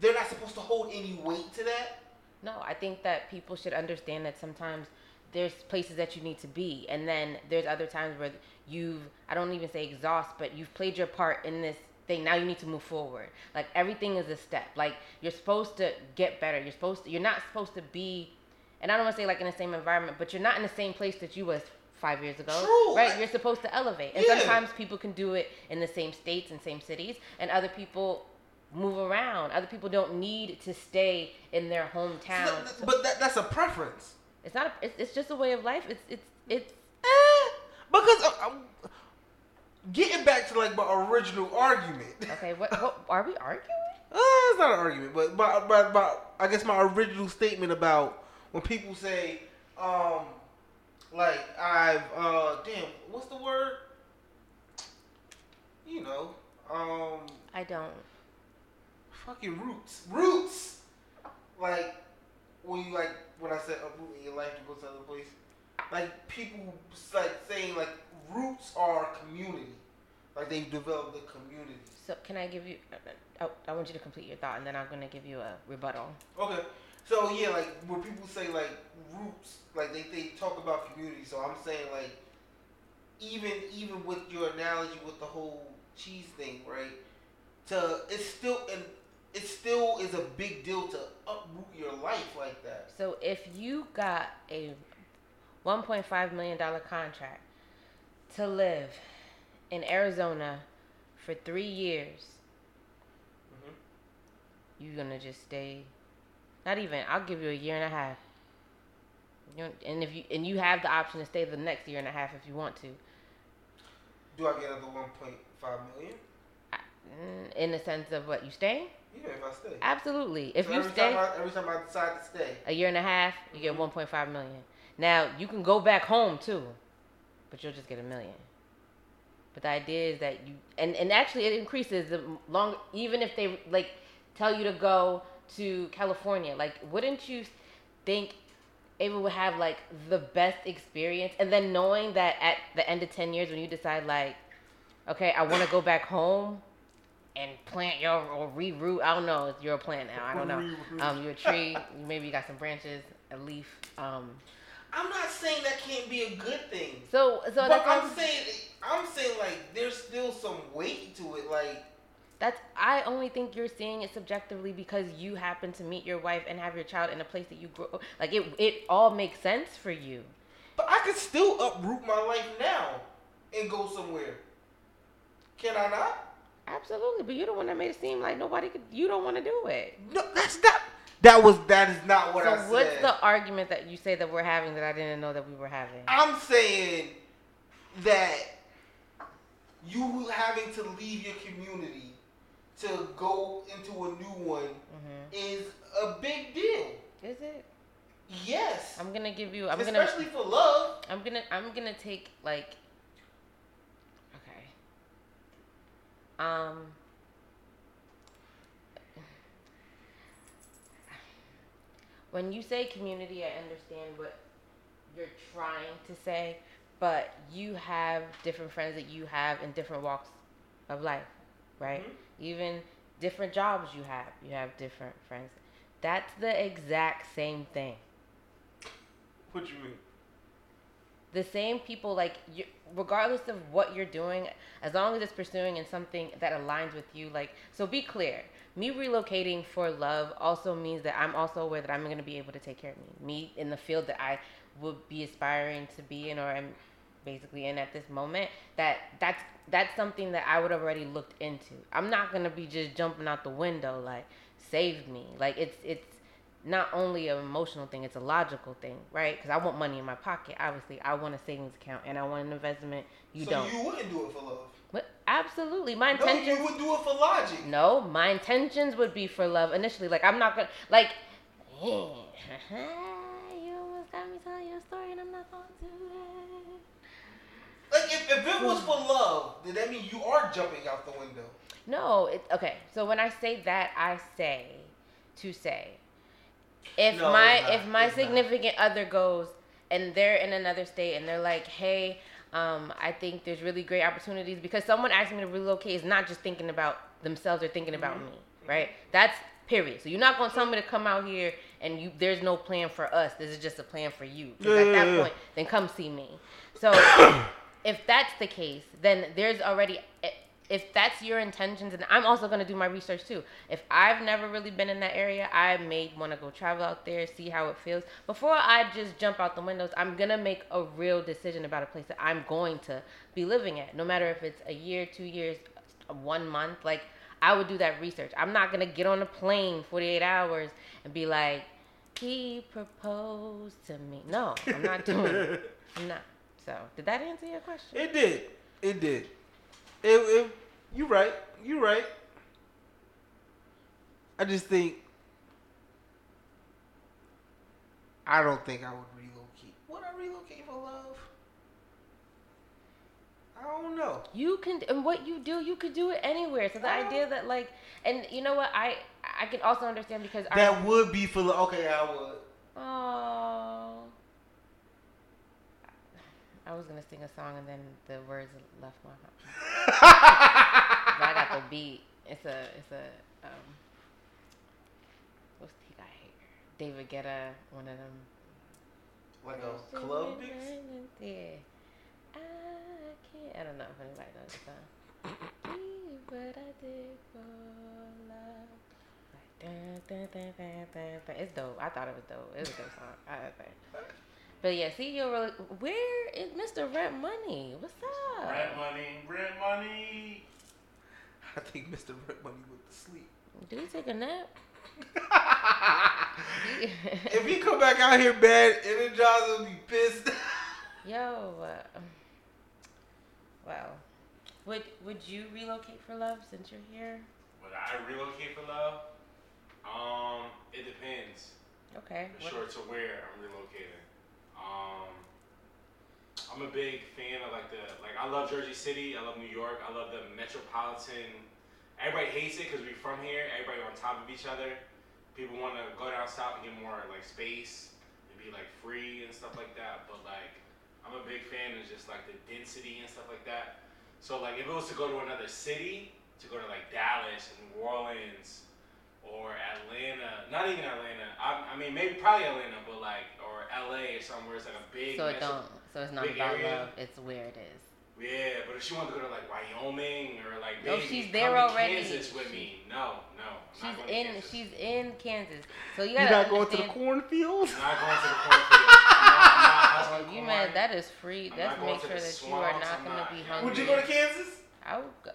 they're not supposed to hold any weight to that? No, I think that people should understand that sometimes there's places that you need to be, and then there's other times where you've I don't even say exhaust, but you've played your part in this thing. Now you need to move forward. Like everything is a step. Like you're supposed to get better. You're supposed to. You're not supposed to be, and I don't want to say like in the same environment, but you're not in the same place that you was five years ago. True. Right? You're supposed to elevate, and Yeah. sometimes people can do it in the same states and same cities, and other people move around. Other people don't need to stay in their hometown. So that- but that, that's a preference. It's not. A, it's, it's just a way of life. It's it's it's. Eh, because uh, I'm, getting back to like my original argument. Okay. What, what are we arguing? Uh, it's not an argument, but my, my, my, I guess my original statement about when people say, um, like I've, uh, damn, what's the word? You know, um, I don't. Fucking roots, roots. Like when you like when I said uproot in your life to go to another place, like people like saying like roots are community, like they've developed a community. So can I give you? Oh, I want you to complete your thought, and then I'm gonna give you a rebuttal. Okay. So yeah, like when people say like roots, like they, they talk about community. So I'm saying like even even with your analogy with the whole cheese thing, right? To it's still and it still is a big deal to uproot your life like that. So if you got a 1.5 million dollar contract to live in Arizona for three years, Mm-hmm. you're gonna just stay. Not even. I'll give you a year and a half. You know, and if you and you have the option to stay the next year and a half if you want to. Do I get another 1.5 million? Mm, In the sense of what you stay? Yeah, if I stay. Absolutely. If So you every stay time I, every time I decide to stay. a year and a half, you get Mhm. 1.5 million. Now you can go back home too, but you'll just get a million. But the idea is that you and and actually it increases the long even if they like tell you to go to California. Like, wouldn't you think Ava would have like the best experience? And then knowing that at the end of 10 years, when you decide like, okay, I want to go back home and plant your or reroot. I don't know. You're a plant now. I don't know. Um, you're a tree. Maybe you got some branches, a leaf. Um, I'm not saying that can't be a good thing. so so but that's I'm saying I'm saying like there's still some weight to it. Like That's I only think you're seeing it subjectively because you happen to meet your wife and have your child in a place that you grow. Like it, it all makes sense for you. But I could still uproot my life now and go somewhere. Can I not? Absolutely, but you're the one that made it seem like nobody could. You don't want to do it. No, that's not. That was that is not what so I said. what's the argument that you say that we're having that I didn't know that we were having? I'm saying that you having to leave your community to go into a new one hmm is a big deal. Is it? Yes. I'm gonna give you. I'm gonna. Especially for love. I'm gonna. I'm gonna take like. Okay. Um. When you say community, I understand what you're trying to say, but you have different friends that you have in different walks of life, right? Mhm. Even different jobs you have, you have different friends. That's the exact same thing. What you mean? the same people like you regardless of what you're doing as long as it's pursuing in something that aligns with you like so be clear. Me relocating for love also means that i'm also aware that i'm going to be able to take care of me. Me in the field that i would be aspiring to be in or I'm basically in at this moment that that's that's something that i would have already looked into. I'm not going to be just jumping out the window like save me. Like it's it's not only an emotional thing, it's a logical thing, right? Because I want money in my pocket. Obviously, I want a savings account and I want an investment. You so don't. So you wouldn't do it for love. But absolutely, my intentions. No, you would do it for logic. No, my intentions would be for love initially. Like I'm not gonna like. you almost got me telling your story, and I'm not going to. Like if, if it was hmm. for love, then that means you are jumping out the window. No, it, okay. So when I say that, I say to say, if No, my if my It's not. significant other goes and they're in another state and they're like, hey, Um, I think there's really great opportunities because someone asking me to relocate is not just thinking about themselves or thinking about me, right? That's period. So you're not gonna tell me to come out here and you there's no plan for us. This is just a plan for you. Yeah, at that yeah. point, then come see me. So if that's the case, then there's already if that's your intentions, and I'm also gonna do my research too. If I've never really been in that area, I may want to go travel out there, see how it feels. Before I just jump out the windows, I'm gonna make a real decision about a place that I'm going to be living at, no matter if it's a year, two years, one month. Like I would do that research. I'm not gonna get on a plane 48 hours and be like, he proposed to me. No, I'm not doing it. I'm not. So, did that answer your question? It did. It did. It, you right. You right. I just think I don't think I would relocate. Would I relocate for love? I don't know. You can, and what you do, you could do it anywhere. So the idea that like, and you know what, I I can also understand because I, That would be for love. Okay, I would. oh, I was gonna sing a song and then the words left my mouth. But I got the beat. It's a it's a um. What's he got here? David Guetta, one of them. like a club mix. Yeah. I can't. I don't know if anybody knows the song. Be what I did for love. Like, dun, dun, dun, dun, dun, dun. It's dope. I thought it was dope. It was a dope song. I think. But yeah, see, you're really. Where is Mr. Rent Money? What's up? Rent money, rent money. I think Mr. Rent Money went to sleep. Did he take a nap? if he come back out here bad, Energizer will be pissed. Yo, uh, well, would would you relocate for love since you're here? Would I relocate for love? Um, it depends. Okay. For what- sure to where I'm relocating. Um, I'm a big fan of like the like I love Jersey City. I love New York. I love the metropolitan. Everybody hates it because we're from here. Everybody on top of each other. People want to go down south and get more like space and be like free and stuff like that. But like I'm a big fan of just like the density and stuff like that. So like if it was to go to another city, to go to like Dallas and New Orleans or Atlanta, not even Atlanta. I, I mean maybe probably Atlanta, but like or LA or somewhere it's like a big. So it don't. So it's not big about area. love. It's where it is. Yeah, but if she wanted to go to like Wyoming or like No, baby, she's come there to already. Kansas with me. No, no. I'm She's not going in. Kansas. She's in Kansas. So you You're gotta not going to the understand- cornfields? I'm not going to the cornfield. I'm not, I'm not you corn. man, that is free. I'm Let's make sure the that you are not I'm gonna not- be hungry. Would you go to Kansas? I would. Go,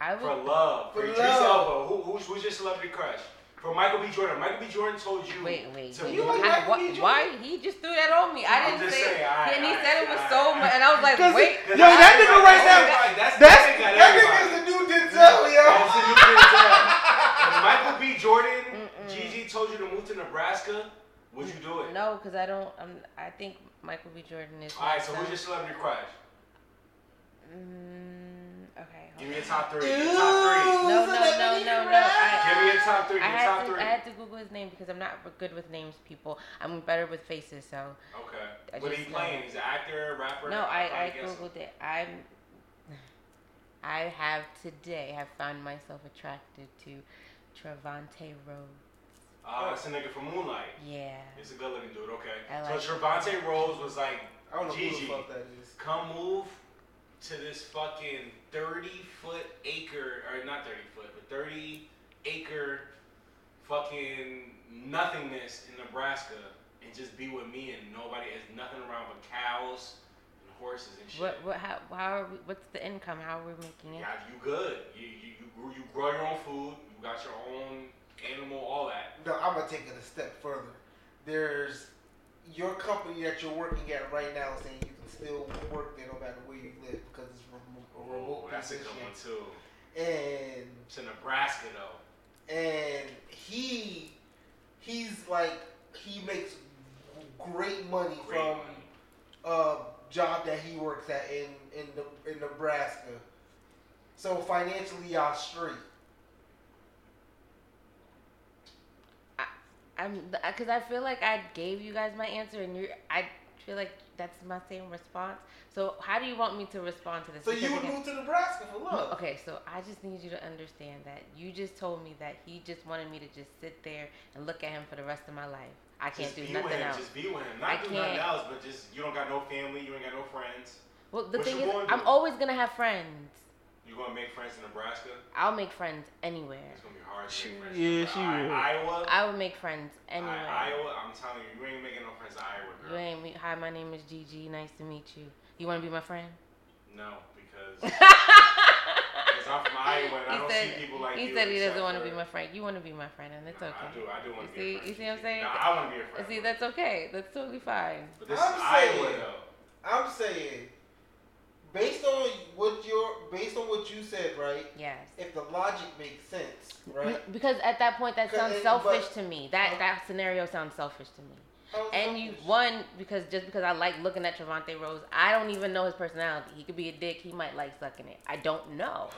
I For love. For, For Idris love. Elba. Who, who's, who's your celebrity crush? For Michael B. Jordan. Michael B. Jordan told you. Wait, wait. to wait. You like I- Michael why, Jordan? why he just threw that on me? I I'm didn't just say. saying, alright, and he alright, said it was alright, so alright. much, and I was like, 'Cause wait. Yo, that nigga right now- That's, That's, that got that everybody. nigga's the new Denzel, yo. That's the new Denzel. Michael B. Jordan, Mm-mm. Gigi told you to move to Nebraska, would you do it? No, because I don't. I'm, I think Michael B. Jordan is. All right, my so son. who's your celebrity crush? Mm, okay. Give me a top three. Your top three. No, no, no, no, no. I, Give me your top three. I had top to, three. I had to Google his name because I'm not good with names, people. I'm better with faces, so. Okay. I What are just he know. playing? He's an actor, rapper. No, I'll I, I googled it. I'm. I have today have found myself attracted to Trevante Rhodes. Oh, that's a nigga from Moonlight. Yeah. He's a good looking dude. Okay. I like so it. Trevante Rhodes was like, I don't know who Gigi, the fuck that is. come move to this fucking 30 foot acre, or not 30 foot, but 30 acre fucking nothingness in Nebraska and just be with me and nobody has nothing around but cows and horses and shit. What what how how are we, what's the income? How are we making it? Yeah, you good. You, you, you, grow- you grow your own food. You got your own animal, all that. No, I'm gonna take it a step further. There's your company that you're working at right now saying you can still work there no matter where you live because it's remote, a Oh, remote that's a good one too. And To Nebraska though. and he he's like he makes great money Great from money. uh job that he works at in in the in Nebraska. So financially, y'all straight. I'm because I feel like I gave you guys my answer, and you're I feel like that's my same response. So how do you want me to respond to this? So Because you would again- move to Nebraska for love. Okay, so I just need you to understand that you just told me that he just wanted me to just sit there and look at him for the rest of my life. I can't just do nothing him. else. Just be with him. I Not do nothing can't. else, but just you don't got no family. You ain't got no friends. Well, the thing is, I'm always gonna have friends. You gonna make friends in Nebraska? I'll make friends anywhere. It's gonna be hard to She- make friends. yeah, in she I- will. Iowa. I would make friends I- anywhere. Iowa. I'm telling you, you ain't making no friends in Iowa, You ain't me. Hi, my name is Gigi. Nice to meet you. You want to be my friend? No, because because I'm from Iowa and I He don't said- see people like he you. said he doesn't want to be my friend. You want to be my friend, and it's Nah, okay. I do. I do want to You be. a see- friend you see what I'm saying? Nah, I want to be a friend. See, that's okay. That's totally fine. But this I'm is Iowa saying- though. I'm saying, based on what your based on what you said, right? Yes. If the logic makes sense, right? Because at that point, that sounds it- selfish but- to me. That that scenario sounds selfish to me. How is And you selfish? one because just because I like looking at Trevante Rhodes, I don't even know his personality. He could be a dick. He might like sucking it. I don't know,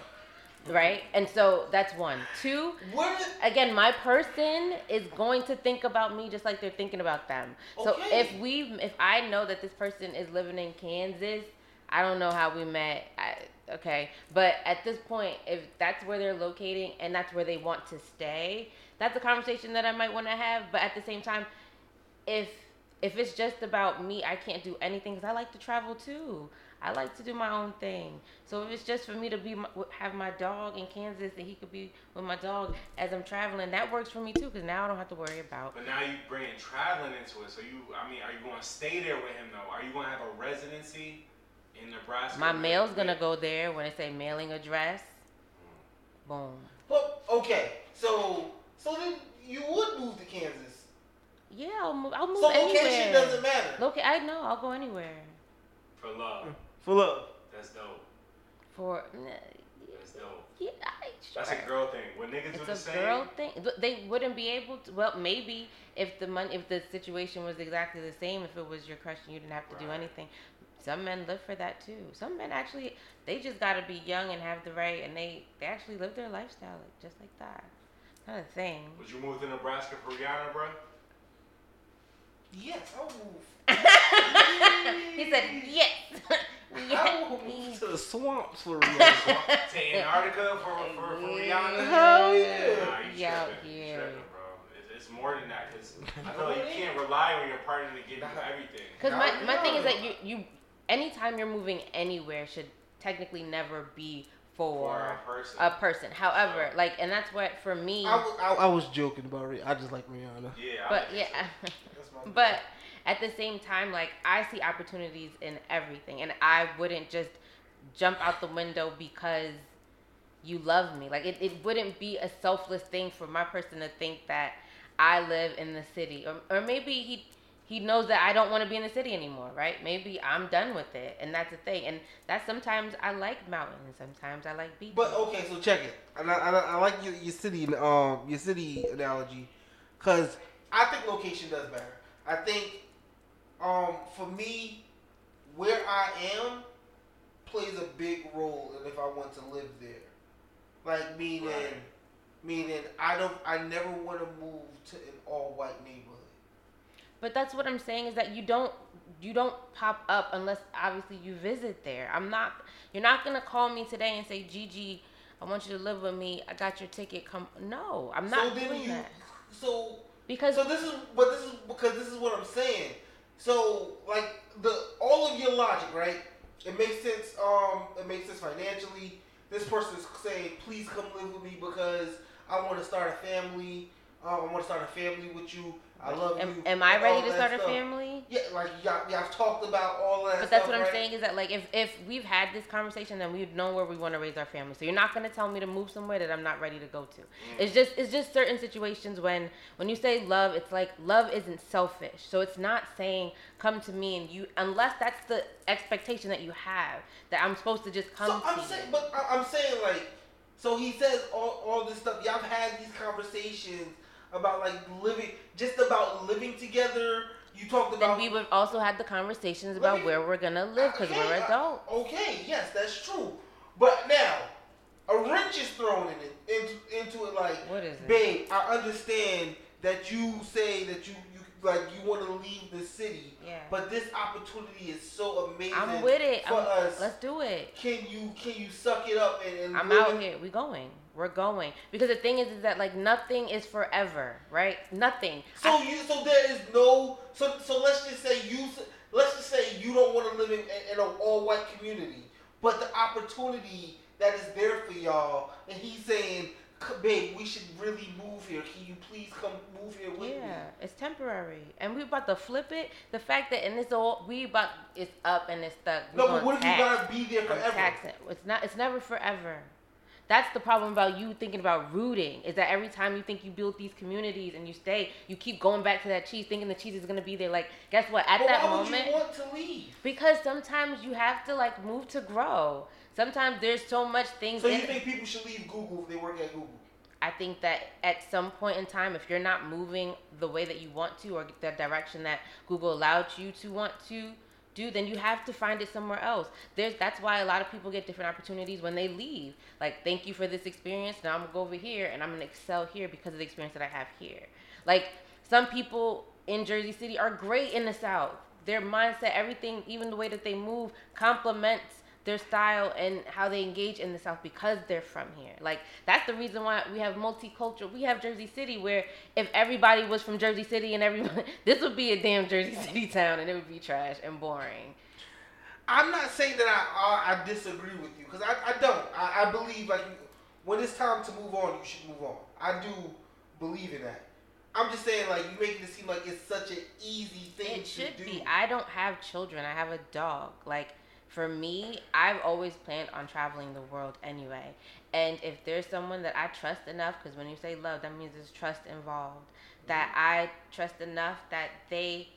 right? And so that's one. Two. What is, Again, my person is going to think about me just like they're thinking about them. So if we, if I know that this person is living in Kansas, I don't know how we met. I, okay, but at this point, if that's where they're locating and that's where they want to stay, that's a conversation that I might want to have. But at the same time, if if it's just about me, I can't do anything because I like to travel too. I like to do my own thing. So if it's just for me to be have my dog in Kansas and he could be with my dog as I'm traveling, that works for me too because now I don't have to worry about. But now you bringing traveling into it. So you, I mean, are you going to stay there with him though? Are you going to have a residency in Nebraska? My with- mail's gonna go there when it say mailing address. Boom. but okay, so so then you would move to Kansas. Yeah, I'll move. I'll move So anywhere. location doesn't matter. Loca- I know. I'll go anywhere. for love. For love. That's dope. For nah, That's dope. yeah, I, sure. That's a girl thing. When niggas do the same. It's a girl thing. They wouldn't be able to. Well, maybe if the money, if the situation was exactly the same, if it was your crush and you didn't have to do anything. Some men live for that too. Some men actually, they just gotta be young and have the right, and they they actually live their lifestyle like, just like that. Not a thing. would you move to Nebraska for Rihanna, bro? Yes, I'll move. he said yes. I will move to the swamps for Rihanna. to Antarctica for, for, for Rihanna? Hell yeah. Nah, you Yeah, yeah. tripping, bro. It's, it's more than that because I feel like you can't rely on your partner to give you everything. Because my, my thing is that you you anytime you're moving anywhere should technically never be for, For a person. a person. However, like, and that's what for me. I, wa- I, I was joking about it. I just like Rihanna. yeah. But think yeah, but at the same time, like I see opportunities in everything, and I wouldn't just jump out the window because you love me. Like it, it wouldn't be a selfless thing for my person to think that I live in the city, or or maybe he he knows that I don't want to be in the city anymore, right? Maybe I'm done with it, and that's the thing. And that's sometimes I like mountains, and sometimes I like beaches. But okay, so check it. I, I, I like your, your city um your city analogy, cause I think location does matter. I think um for me, where I am plays a big role in if I want to live there. Like meaning, Right. meaning I don't I never want to move to an all white neighborhood. But that's what I'm saying is that you don't you don't pop up unless obviously you visit there. I'm not you're not gonna call me today and say, Gigi, I want you to live with me. I got your ticket. Come no, I'm not so then doing you that. so Because So this is, but this is because this is what I'm saying. So like the all of your logic, right? It makes sense. Um, it makes sense financially. This person is saying, "Please come live with me because I want to start a family. Um, I want to start a family with you. I love am, you." am I ready to start a stuff. family? Yeah, like y'all, y'all talked about all that. But that's stuff, what I'm right? saying is that like if if we've had this conversation, then we know where we want to raise our family. So you're not gonna tell me to move somewhere that I'm not ready to go to. Mm. It's just it's just certain situations when when you say love, it's like love isn't selfish. So it's not saying come to me and you unless that's the expectation that you have that I'm supposed to just come So to I'm you. saying, but I- I'm saying like, so he says all, all this stuff. Y'all have had these conversations about like living, just about living together. You talked then about. we would also have the conversations about me- where we're gonna live because we're adults. Okay, yes, that's true. But now, a wrench is thrown in it into, into it like, What is it? babe, I understand that you say that you you like you want to leave the city, Yeah. but this opportunity is so amazing. I'm with it. for I'm- us. Let's do it. Can you can you suck it up and, and I'm out in- here. We going. We're going. Because the thing is, is that like nothing is forever, right? Nothing. So you so there is no so so let's just say you let's just say you don't want to live in, in an all white community, but the opportunity that is there for y'all, and he's saying, babe, we should really move here. Can you please come move here with me? Yeah, it's temporary, and we about to flip it. The fact that and it's all we about it's up and it's stuck. We No, but what if you tax. gotta be there forever? taxing. It's not. It's never forever. That's the problem about you thinking about rooting. Is that every time you think you build these communities and you stay, you keep going back to that cheese, thinking the cheese is gonna be there. Like, guess what? At But that why moment, would you want to leave? because sometimes you have to like move to grow. Sometimes there's so much things. So you think people should leave Google if they work at Google? I think that at some point in time, if you're not moving the way that you want to or the direction that Google allowed you to want to do, then you have to find it somewhere else. There's that's why a lot of people get different opportunities when they leave. Like, thank you for this experience. Now I'm gonna go over here and I'm gonna excel here because of the experience that I have here. Like some people in Jersey City are great in the South. Their mindset, everything, even the way that they move, complements their style and how they engage in the South because they're from here. Like that's the reason why we have multicultural. We have Jersey City where if everybody was from Jersey City and everyone, this would be a damn Jersey City town and it would be trash and boring. I'm not saying that I I, I disagree with you because I, I don't. I, I believe like when it's time to move on, you should move on. I do believe in that. I'm just saying like you making it seem like it's such an easy thing It to should do. be. I don't have children. I have a dog. Like for me, I've always planned on traveling the world anyway. And if there's someone that I trust enough, because when you say love, that means there's trust involved. That I trust enough that they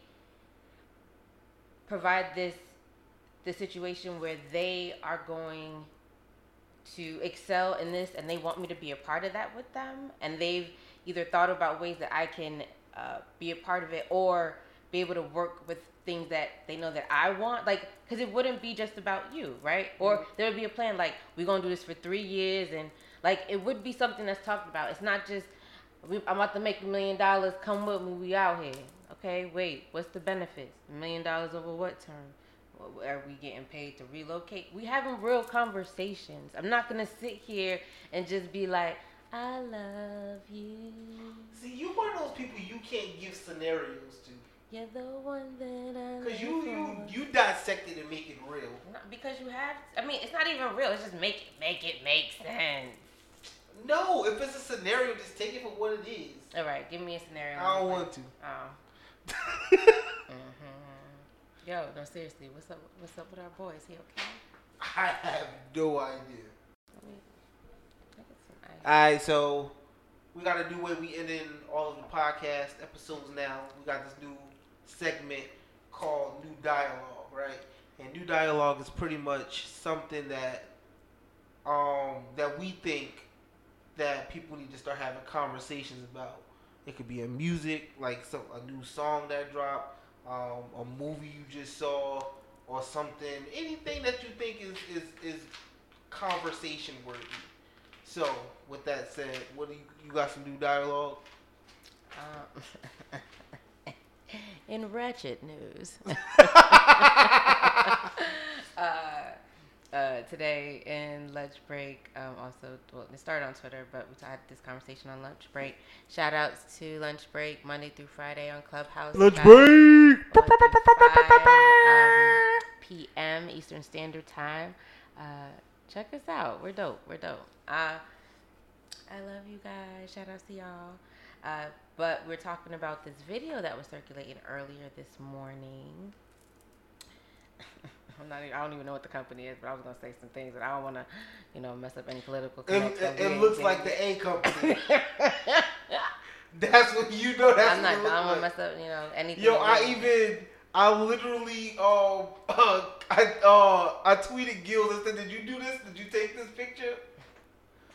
provide this the situation where they are going to excel in this and they want me to be a part of that with them and they've either thought about ways that I can uh, be a part of it or be able to work with things that they know that I want like because it wouldn't be just about you right? Or mm-hmm. there would be a plan like we're gonna do this for three years and like it would be something that's talked about. It's not just we, I'm about to make a million dollars come with me we out here okay? Wait what's the benefits? A million dollars over what term? Are we getting paid to relocate? We having real conversations. I'm not gonna sit here and just be like I love you. See, you one of those people you can't give scenarios to you're the one that I because you you you dissect it and make it real. Not because you have. I mean, it's not even real. It's just make it make it make sense. No, if it's a scenario, just take it for what it is. All right, give me a scenario. I don't want to. Oh. hmm Yo, no, seriously, what's up? What's up with our boy? Is He okay? I have no idea. Let me. I get some ice. All right, so we got a new way we end in all of the podcast episodes now. We got this new segment called New Dialogue, right? And New Dialogue is pretty much something that um that we think that people need to start having conversations about. It could be a music, like some a new song that dropped, um, a movie you just saw, or something. Anything that you think is is is conversation worthy. So, with that said, what do you you got some new dialogue? Um, in wretched news. uh, uh, today in lunch break, um, also, well, it started on Twitter, but we had this conversation on lunch break. Shout outs to lunch break Monday through Friday on Clubhouse. Lunch break. 1 5, um, p.m. Eastern Standard Time. Uh, check us out. We're dope. We're dope. Uh, I love you guys. Shout out to y'all. Uh, but we're talking about this video that was circulating earlier this morning. I'm not. Even, I don't even know what the company is, but I was gonna say some things that I don't want to, you know, mess up any political It, connections. it, it looks like the. A company. That's what you know. That's I'm not. I what it don't looks want to mess up, you know, anything. Yo, I we- even, I literally, um, uh, I, uh, I tweeted Gil and said, "Did you do this? Did you take this picture?"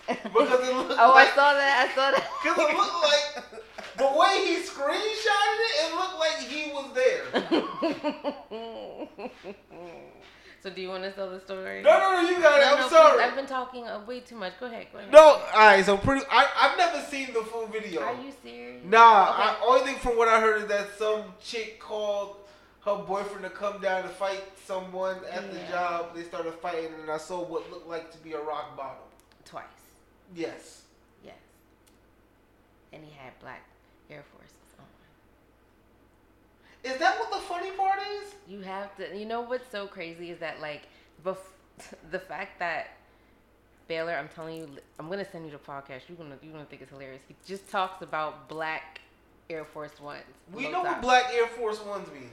Because it looked Oh, like, I saw that. I saw that. Because it looked like the way he screenshotted it, it looked like he was there. So do you want to tell the story? No, no, no, you got it. No, I'm no, sorry. please, I've been talking uh, way too much. Go ahead. Go ahead. No, all right. So pretty. I I've never seen the full video. Are you serious? Nah. Okay. I, only thing from what I heard is that some chick called her boyfriend to come down to fight someone at the job. They started fighting, and I saw what looked like to be a rock bottom. Twice. Yes. Yes. And he had black Air Forces on. Is that what the funny part is? You have to. You know what's so crazy is that like, bef- the fact that Baylor, I'm telling you, I'm gonna send you the podcast. You're gonna you're gonna think it's hilarious. He just talks about black Air Force Ones. We know what. Black Air Force Ones mean.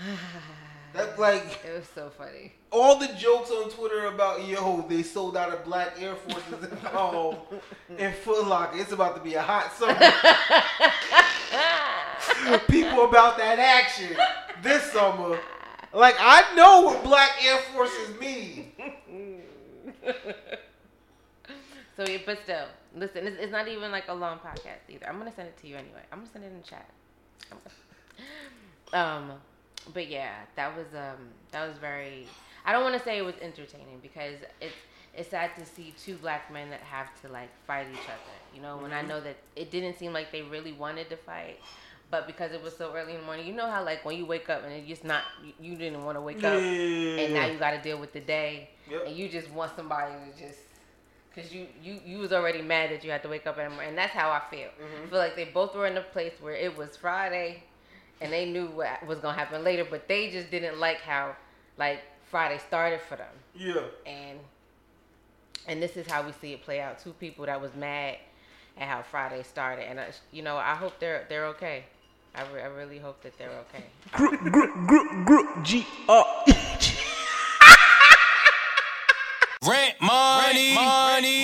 That's like It was so funny. all the jokes on Twitter about yo, they sold out of Black Air Forces in, um, in Foot Locker. It's about to be a hot summer. People about that action this summer. Like I know what Black Air Forces mean. So, yeah, but still, listen, it's, it's not even like a long podcast either. I'm gonna send it to you anyway. I'm gonna send it in chat. Um, but yeah, that was um, that was very. I don't want to say it was entertaining because it's it's sad to see two black men that have to like fight each other. You know, when I know that it didn't seem like they really wanted to fight. But because it was so early in the morning, you know how like when you wake up and it's just not you, you didn't want to wake up, and now you got to deal with the day, Yep. and you just want somebody to just because you you you was already mad that you had to wake up and and that's how I feel. I feel like they both were in a place where it was Friday, and they knew what was gonna happen later, but they just didn't like how like Friday started for them, Yeah. and and this is how we see it play out. Two people that was mad at how Friday started, and I, you know I hope they're they're okay. I, re- I really hope that they're okay. Group, group, group, group, G R E G. Rent money, money,